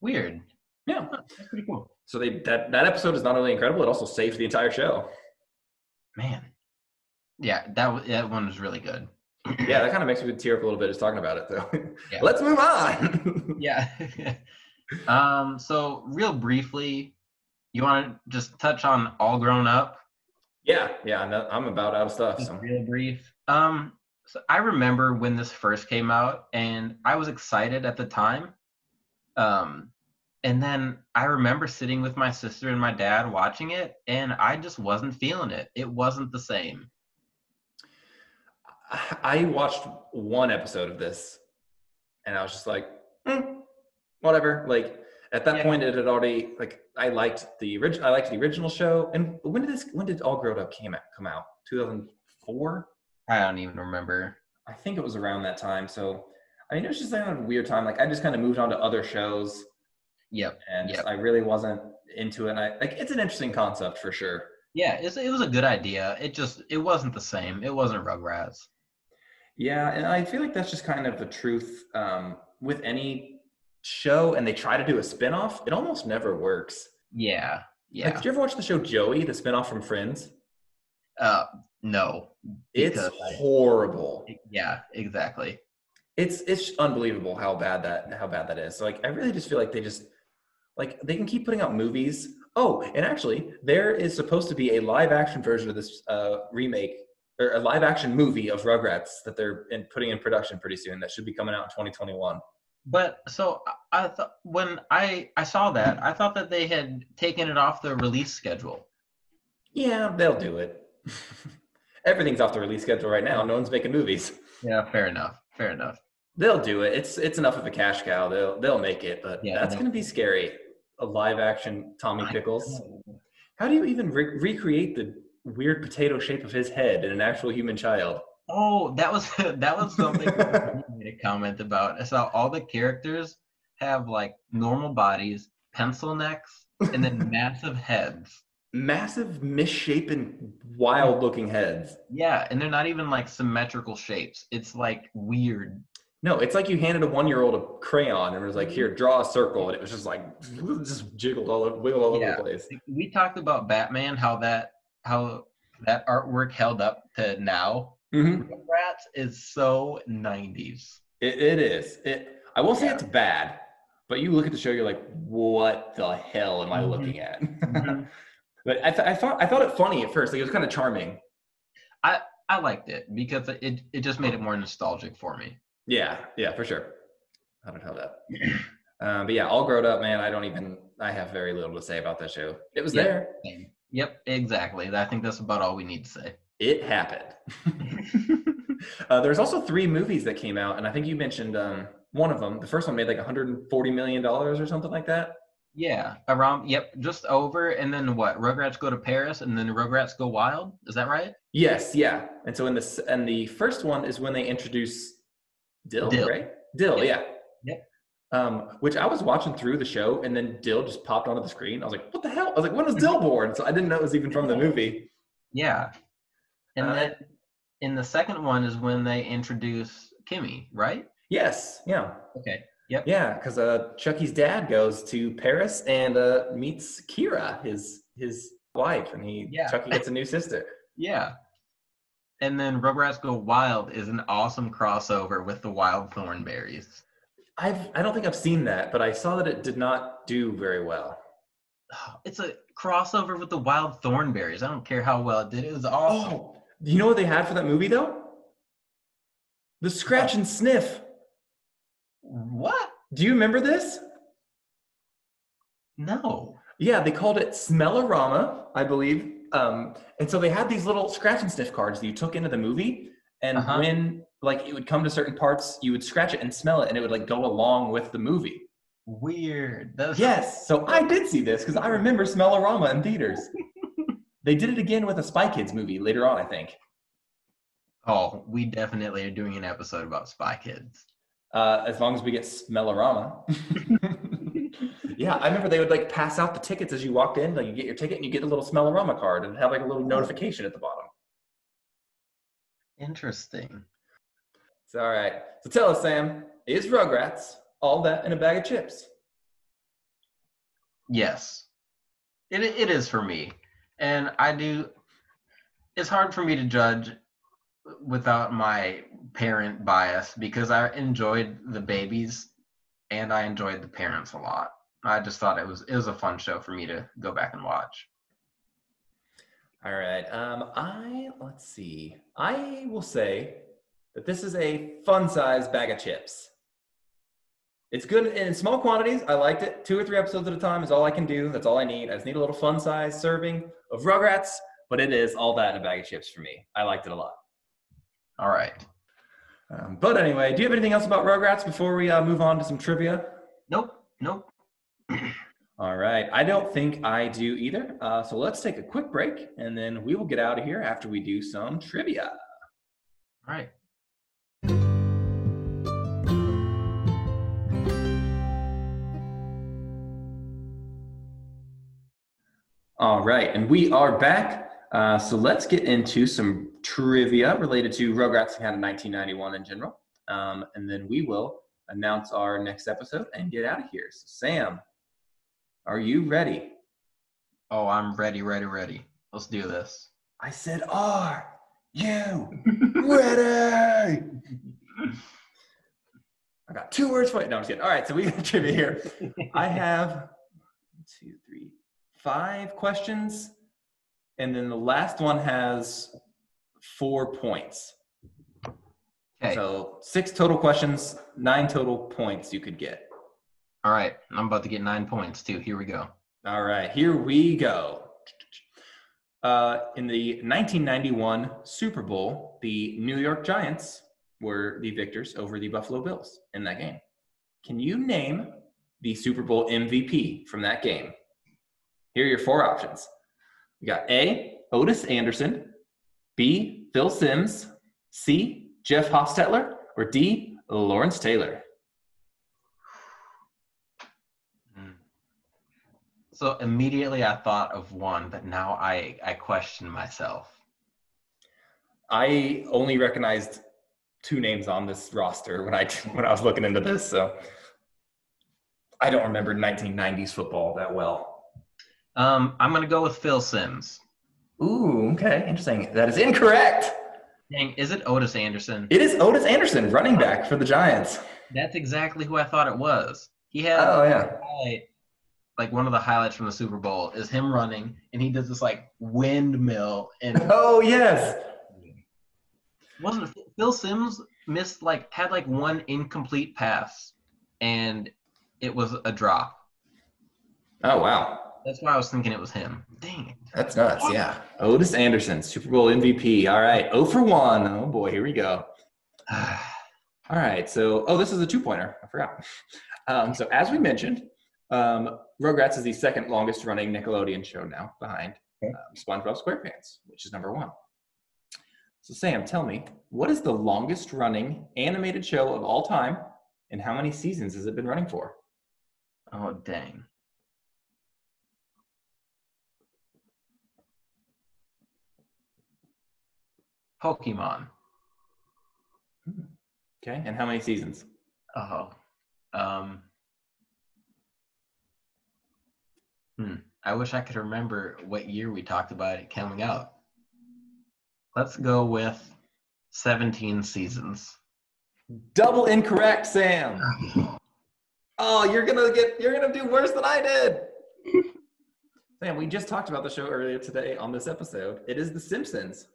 Weird. yeah That's pretty cool. so they that, that episode is not only incredible it also saved the entire show Man. Yeah, that that one was really good. yeah that kind of makes me tear up a little bit just talking about it though. Yeah. let's move on Yeah. um. So, real briefly, you want to just touch on All Grown Up? yeah yeah I'm, I'm about out of stuff so real brief. Um. So I remember when this first came out, and I was excited at the time. Um. And then I remember sitting with my sister and my dad watching it, and I just wasn't feeling it. It wasn't the same. I watched one episode of this, and I was just like, "Hmm, whatever. Like at that Yeah. point, it had already like I liked the original. I liked the original show. And when did this? When did All Grown Up came out? Come out? Two thousand four. I don't even remember. I think it was around that time. So I mean, it was just like a weird time. Like I just kind of moved on to other shows, Yep. and Yep. I really wasn't into it. And I like it's an interesting concept for sure. Yeah, it's, it was a good idea. It just it wasn't the same. It wasn't Rugrats. Yeah, and I feel like that's just kind of the truth um, with any show, and they try to do a spin-off, it almost never works. Yeah, yeah. Like, did you ever watch the show Joey, the spin-off from Friends? uh, no. It's Because I- horrible. Yeah, exactly. It's it's unbelievable how bad that how bad that is. So like I really just feel like they just like they can keep putting out movies. Oh, and actually, there is supposed to be a live action version of this uh, remake or a live action movie of Rugrats that they're in, putting in production pretty soon. That should be coming out in 2021. But so I- thought when I I saw that I thought that they had taken it off the release schedule. Yeah, they'll do it. Everything's off the release schedule right now. No one's making movies. Yeah, fair enough. Fair enough. They'll do it. It's it's enough of a cash cow. They'll they'll make it, but Yeah, that's going to be scary. A live action Tommy Pickles. How do you even re- recreate the weird potato shape of his head in an actual human child? Oh, that was that was something I made a comment about. I saw all the characters have like normal bodies, pencil necks, and then massive heads. Massive, misshapen, wild-looking heads. Yeah, and they're not even like symmetrical shapes. It's like weird. No, it's like you handed a one-year-old a crayon and was like, "Here, draw a circle," and it was just like just jiggled all over, wiggled all over the place. We talked about Batman, how that how that artwork held up to now, Mhm. Rugrats is so 90s. It, it is. It. I won't say Yeah. it's bad, but you look at the show, you're like, what the hell am I Mhm. looking at? Mhm. but I, th- I thought I thought it funny at first. Like it was kind of charming. I I liked it because it, it just made it more nostalgic for me. Yeah, yeah, for sure. I don't know that. Um, but yeah, all grown up, man. I don't even. I have very little to say about that show. It was Yeah. there. Yep, exactly. I think that's about all we need to say. It happened. uh, there's also three movies that came out, and I think you mentioned um, one of them. The first one made like 140 million dollars or something like that. Yeah, around, yep, just over. And then what? Rugrats go to Paris and then Rugrats go wild? Is that right? Yes, yeah. And so in this, and the first one is when they introduce Dill, Dill. right? Dill, Yep. yeah. Um, which I was watching through the show, and then Dill just popped onto the screen. I was like, "What the hell?" I was like, "When was Dill born?" So I didn't know it was even from the movie. Yeah. And Uh, then in the second one is when they introduce Kimi, right? Yes, yeah, Okay. Yep. yeah. Because uh, Chucky's dad goes to Paris and uh, meets Kira, his his wife, and he Yeah. Chucky gets a new sister. Yeah. And then Rugrats Go Wild is an awesome crossover with the Wild Thornberrys. I've I don't think I've seen that, but I saw that it did not do very well. It's a crossover with the Wild Thornberrys. I don't care how well it did. It was oh, awesome. Oh, do you know what they had for that movie though? The scratch and sniff. What? Do you remember this? No. Yeah, they called it Smellorama, I believe. Um, and so they had these little scratch and sniff cards that you took into the movie, and Uh-huh. when like it would come to certain parts, you would scratch it and smell it, and it would like go along with the movie. Weird. That's Yes, so I did see this because I remember Smellorama in theaters. they did it again with a Spy Kids movie later on, I think. Oh, we definitely are doing an episode about Spy Kids. Uh, as long as we get Smellorama. yeah, I remember they would like pass out the tickets as you walked in. Like you get your ticket and you get a little Smellorama card and have like a little oh. notification at the bottom. Interesting. It's all right. So tell us, Sam, is Rugrats all that in a bag of chips? Yes. It it is for me. And I do it's hard for me to judge without my parent bias because I enjoyed the babies and I enjoyed the parents a lot. I just thought it was it was a fun show for me to go back and watch. All right. Um, I let's see. I will say that this is a fun-sized bag of chips. It's good in small quantities. I liked it. Two or three episodes at a time is all I can do. That's all I need. I just need a little fun-sized serving of Rugrats, but it is all that in a bag of chips for me. I liked it a lot. All right. Um, but anyway, do you have anything else about Rugrats before we uh, move on to some trivia? Nope. Nope. All right. I don't think I do either. Uh, so let's take a quick break and then we will get out of here after we do some trivia. All right. All right. And we are back. Uh, so let's get into some trivia related to Rugrats and kind of 1991 in general. Um, and then we will announce our next episode and get out of here. So, Sam, are you ready? Oh, I'm ready, ready, ready. Let's do this. I said, Are you ready? I got two words for you. No, I'm just kidding. All right, so we got trivia here. I have one, two, three, five questions, and then the last one has four points. Okay. So six total questions, nine total points you could get. All right. I'm about to get nine points too. Here we go. All right, here we go. Uh, in the 1991 Super Bowl, the New York Giants were the victors over the Buffalo Bills in that game. Can you name the Super Bowl MVP from that game? Here are your four options. We got A, Ottis Anderson, B, Phil Simms, C, Jeff Hostetler, or D, Lawrence Taylor. Mm. So immediately I thought of one, but now I I question myself. I only recognized two names on this roster when I when I was looking into this, so I don't remember 1990s football that well. Um, I'm gonna go with Phil Simms. Ooh, okay, interesting. That is incorrect. Dang, is it Ottis Anderson? It is Ottis Anderson, running back for the Giants. That's exactly who I thought it was. He had Oh yeah. Highlight, like one of the highlights from the Super Bowl is him running, and he does this like windmill, and Oh yes. wasn't it Phil Simms missed like had like one incomplete pass, and it was a drop. Oh wow. That's why I was thinking it was him. Dang it. That's nuts. Yeah. Ottis Anderson, Super Bowl MVP. All right. 0 for 1. Oh boy, here we go. All right. So, oh, this is a two pointer. I forgot. Um, so, as we mentioned, um, Rugrats is the second longest running Nickelodeon show now behind um, SpongeBob SquarePants, which is number one. So, Sam, tell me, what is the longest running animated show of all time and how many seasons has it been running for? oh dang. Pokemon. Okay. And how many seasons? Oh. Um. Hmm. I wish I could remember what year we talked about it coming out. Let's go with 17 seasons. Double incorrect, Sam. Oh, you're gonna get you're gonna do worse than I did. Sam, we just talked about the show earlier today on this episode. It is The Simpsons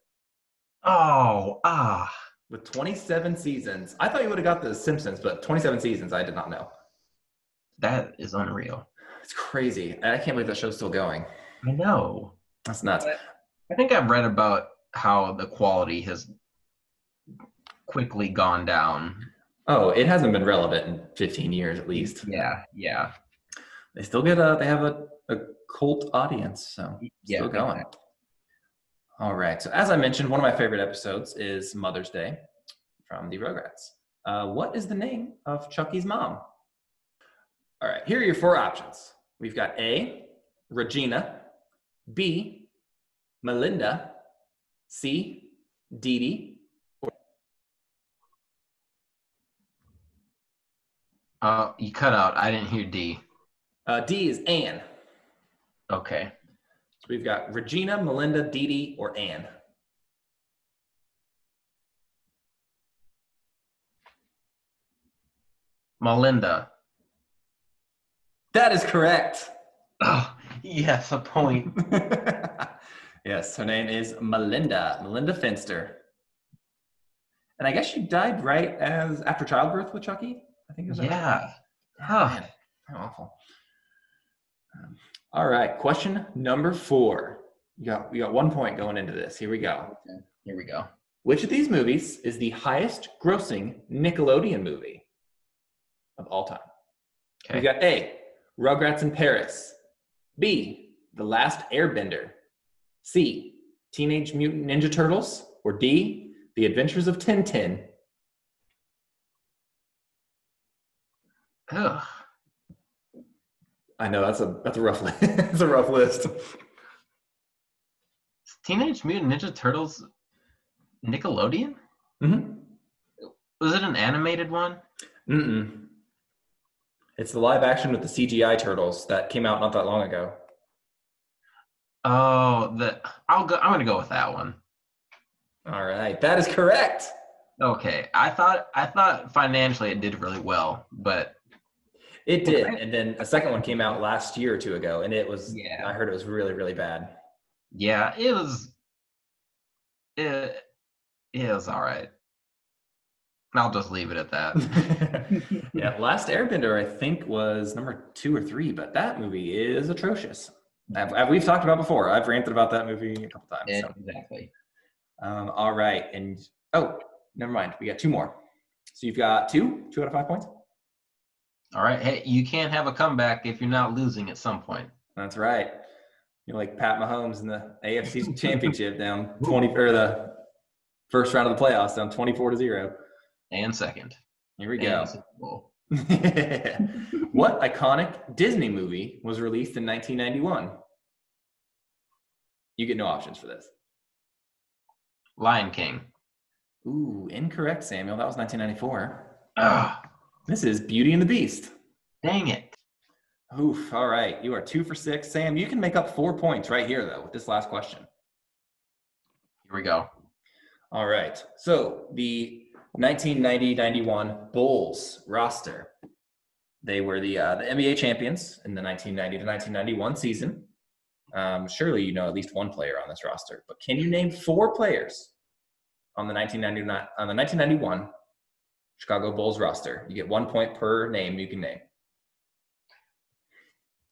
Oh, ah. with 27 seasons. I thought you would have got The Simpsons, but 27 seasons, I did not know. That is unreal. It's crazy. I can't believe that show's still going. I know. That's nuts. I think I've read about how the quality has quickly gone down. Oh, it hasn't been relevant in 15 years at least. Yeah, yeah. They still get a they have a, a cult audience, so Yeah, still going. All right. So as I mentioned, one of my favorite episodes is Mother's Day from the Rugrats. Uh, what is the name of Chucky's mom? All right. Here are your four options. We've got A, Regina, B, Melinda, C, Didi. Uh, you cut out. I didn't hear D. Uh, D is Anne. Okay. So we've got Regina, Melinda, Didi, or Anne. Melinda. That is correct. Oh, yes, a point. yes, her name is Melinda, Melinda Finster. And I guess she died right as after childbirth with Chucky. I think is that right? yeah. Oh, man, how awful. Um, all right, question number four. You got you got one point going into this. Here we go. Here we go. Which of these movies is the highest grossing Nickelodeon movie of all time? Okay. We got A, Rugrats in Paris. B, The Last Airbender. C, Teenage Mutant Ninja Turtles. Or D, The Adventures of Tintin. Ugh. I know that's a that's a rough list. it's a rough list. Teenage Mutant Ninja Turtles Nickelodeon? Mm-hmm. Was it an animated one? Mm-mm. It's the live action with the CGI turtles that came out not that long ago. Oh, the I'll go I'm gonna go with that one. All right, that is correct. Okay. I thought I thought financially it did really well, but It did, and then a second one came out last year or two ago, and it was. Yeah. I heard it was really, really bad. yeah, it was it, it was all right. I'll just leave it at that. yeah, Last Airbender, I think, was number two or three, but that movie is atrocious. I've, I've- we've talked about before. I've ranted about that movie a couple times. so. exactly. Um, all right, and oh, never mind. We got two more. So you've got two, two out of five points. All right. Hey, you can't have a comeback if you're not losing at some point. That's right. You're like Pat Mahomes in the AFC Championship down twenty or the first round of the playoffs down twenty-four to zero. And second. Here we go. What iconic Disney movie was released in 1991? You get no options for this. Lion King. Ooh, incorrect, Samuel. That was 1994. Ah, This is Beauty and the Beast. dang it. Oof. All right. You are two for six. Sam, you can make up four points right here, though, with this last question. Here we go. All right. So the 1990-91 Bulls roster. They were the uh, the NBA champions in the 1990 to 1991 season. Um, surely you know at least one player on this roster, but can you name four players on the 1999 on the 1991 Chicago Bulls roster? You get one point per name you can name.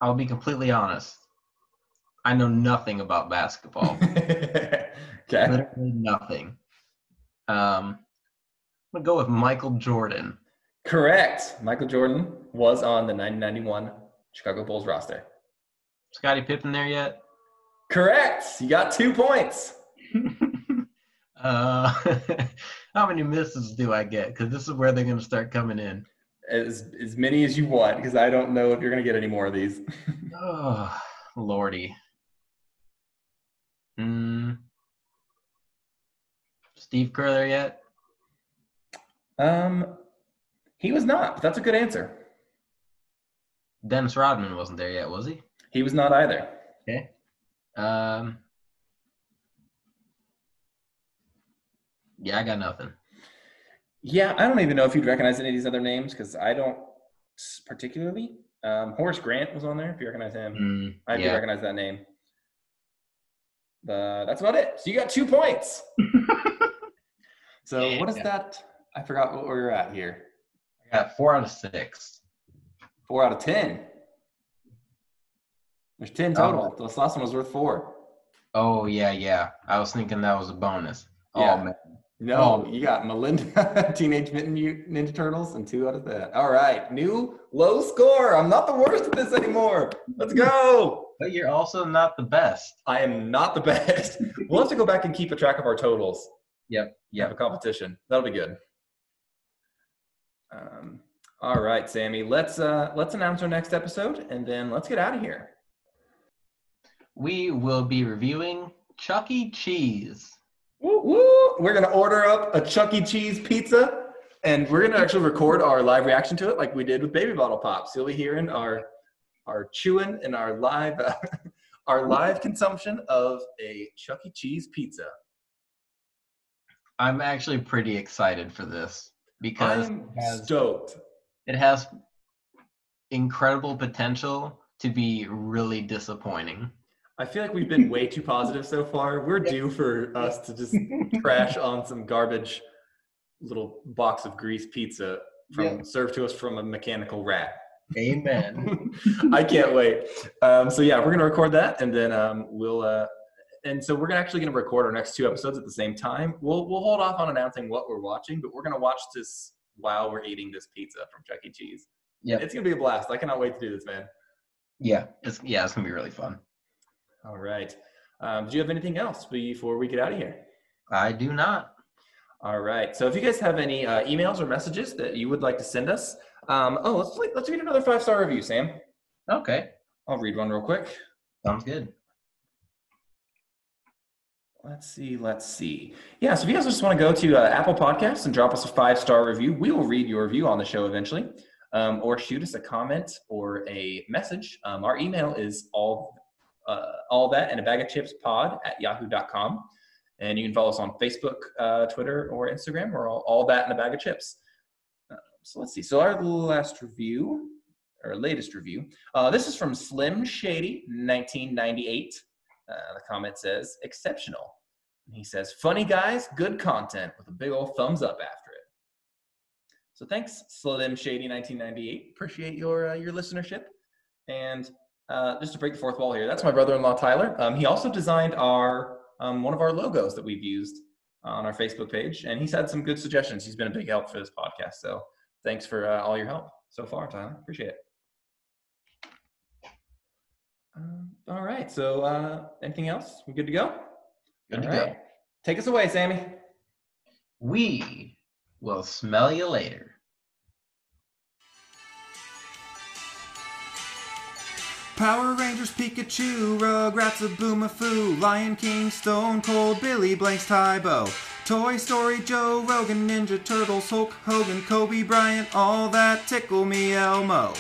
I'll be completely honest. I know nothing about basketball. okay. Literally nothing. Um, I'm gonna go with Michael Jordan. Correct. Michael Jordan was on the 1991 Chicago Bulls roster. Scottie Pippen there yet? Correct. You got two points. uh, how many misses do I get? Because this is where they're gonna start coming in. As as many as you want, because I don't know if you're gonna get any more of these. Oh, lordy. Hmm. Steve Kerr there yet? Um, he was not. But that's a good answer. Dennis Rodman wasn't there yet, was he? He was not either. Okay. Um. Yeah, I got nothing. Yeah, I don't even know if you'd recognize any of these other names because I don't particularly. Um, Horace Grant was on there. If you recognize him, Mm, I do yeah. recognize that name. But that's about it. So you got two points. so what is Yeah. that? I forgot what we we're at here. I got four out of six. Four out of ten. There's ten oh. total. This last one was worth four. Oh yeah, yeah. I was thinking that was a bonus. Oh, yeah. Oh man. No, Oh. you got Melinda, Teenage Mutant Mu- Ninja Turtles, and two out of that. All right, new low score. I'm not the worst at this anymore. Let's go. But you're also not the best. I am not the best. We'll have to go back and keep a track of our totals. Yep. Have a competition. That'll be good. Um, all right, Sammy. Let's uh, let's announce our next episode, and then let's get out of here. We will be reviewing Chuck E. Cheese. Woo, woo. We're gonna order up a Chuck E. Cheese pizza, and we're gonna actually record our live reaction to it, like we did with Baby Bottle Pops. You'll be hearing our our chewing and our live our live consumption of a Chuck E. Cheese pizza. I'm actually pretty excited for this because I'm it has, stoked. it has incredible potential to be really disappointing. I feel like we've been way too positive so far. We're due for us to just crash on some garbage little box of grease pizza from Yeah. served to us from a mechanical rat. Amen. I can't wait. Um, so yeah, we're gonna record that, and then um, we'll. Uh, and so we're actually gonna record our next two episodes at the same time. We'll we'll hold off on announcing what we're watching, but we're gonna watch this while we're eating this pizza from Chuck E. Cheese. Yeah, it's gonna be a blast. I cannot wait to do this, man. yeah, it's yeah, it's gonna be really fun. All right. Um, do you have anything else before we get out of here? I do not. All right. So if you guys have any uh, emails or messages that you would like to send us, um, oh, let's let's read another five star review, Sam. Okay, I'll read one real quick. sounds good. Let's see. Let's see. Yeah. So if you guys just want to go to uh, Apple Podcasts and drop us a five star review, we will read your review on the show eventually, um, or shoot us a comment or a message. Um, our email is all uh, all that and a bag of chips pod at yahoo.com. And you can follow us on Facebook, uh, Twitter, or Instagram. We're all, all that and a bag of chips. Uh, so let's see. So our last review, or latest review, uh, this is from Slim Shady, 1998. Uh, the comment says, exceptional. And he says, funny guys, good content with a big old thumbs up after it. So thanks, Slim Shady 1998. Appreciate your uh, your listenership. And uh, just to break the fourth wall here, that's my brother-in-law Tyler. Um, he also designed our um, one of our logos that we've used on our Facebook page, and he's had some good suggestions. He's been a big help for this podcast. So thanks for uh, all your help so far, Tyler. Appreciate it. Um, all right. So uh, anything else? We good to go? Good to All go. Take us away, Sammy. We will smell you later. Power Rangers, Pikachu, Rugrats, Zoboomafoo, Lion King, Stone Cold, Billy Blanks, Tae Bo, Toy Story, Joe Rogan, Ninja Turtles, Hulk Hogan, Kobe Bryant, all that tickle me Elmo.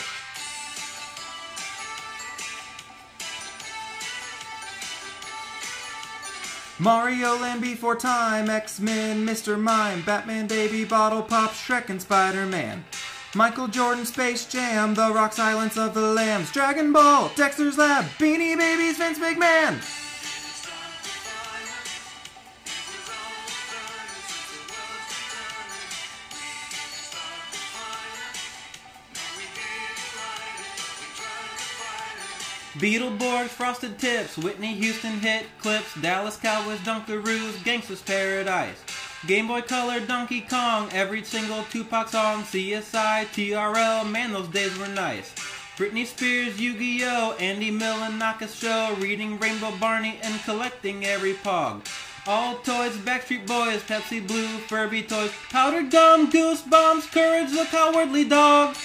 Mario Land Before Time, X-Men, Mr. Mime, Batman Baby Bottle Pop, Shrek and Spider-Man. Michael Jordan, Space Jam, The Rock Silence of the Lambs, Dragon Ball, Dexter's Lab, Beanie Babies, Vince McMahon. Beetleborgs, Frosted Tips, Whitney Houston hit clips, Dallas Cowboys, Dunkaroos, Gangsta's Paradise. Game Boy Color, Donkey Kong, every single Tupac song, CSI, TRL, man those days were nice. Britney Spears, Yu-Gi-Oh, Andy Milonakis show, reading Rainbow Barney and collecting every pog. All toys, Backstreet Boys, Pepsi Blue, Furby toys, powdered gum, goosebumps, courage the cowardly dog.